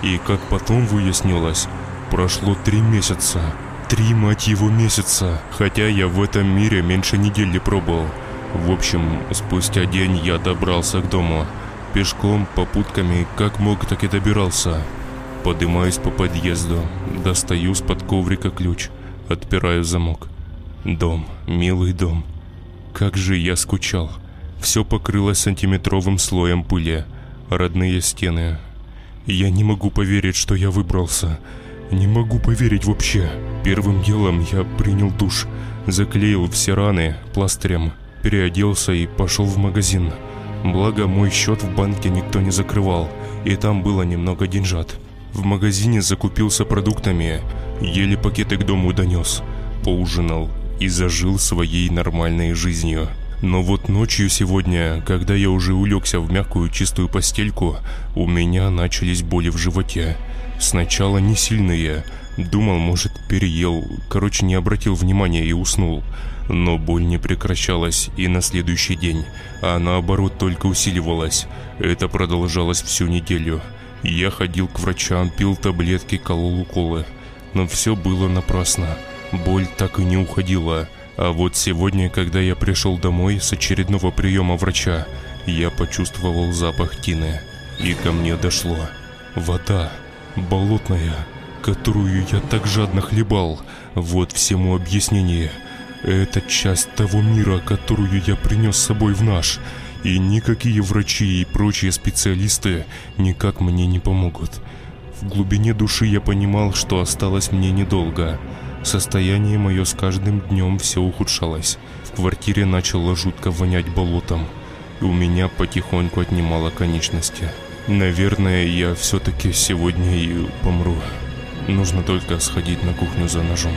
И как потом выяснилось, прошло три месяца. Три, мать его, месяца. Хотя я в этом мире меньше недели пробыл. В общем, спустя день я добрался к дому. Пешком, попутками, как мог, так и добирался. Поднимаюсь по подъезду, достаю с под коврика ключ, отпираю замок. Дом, милый дом. Как же я скучал. Все покрылось сантиметровым слоем пыли. Родные стены. Я не могу поверить, что я выбрался. Не могу поверить вообще. Первым делом я принял душ, заклеил все раны пластырем, переоделся и пошел в магазин. Благо, мой счет в банке никто не закрывал, и там было немного деньжат. В магазине закупился продуктами, еле пакеты к дому донес, поужинал и зажил своей нормальной жизнью. Но вот ночью сегодня, когда я уже улегся в мягкую чистую постельку, у меня начались боли в животе. Сначала не сильные, думал, может, переел, короче, не обратил внимания и уснул. Но боль не прекращалась и на следующий день, а наоборот только усиливалась. Это продолжалось всю неделю. Я ходил к врачам, пил таблетки, колол уколы. Но все было напрасно. Боль так и не уходила. А вот сегодня, когда я пришел домой с очередного приема врача, я почувствовал запах тины. И ко мне дошло. Вода. Болотная которую я так жадно хлебал. Вот всему объяснение. Это часть того мира, которую я принес с собой в наш. И никакие врачи и прочие специалисты никак мне не помогут. В глубине души я понимал, что осталось мне недолго. Состояние мое с каждым днем все ухудшалось. В квартире начало жутко вонять болотом. И у меня потихоньку отнимало конечности. Наверное, я все-таки сегодня и помру. Нужно только сходить на кухню за ножом.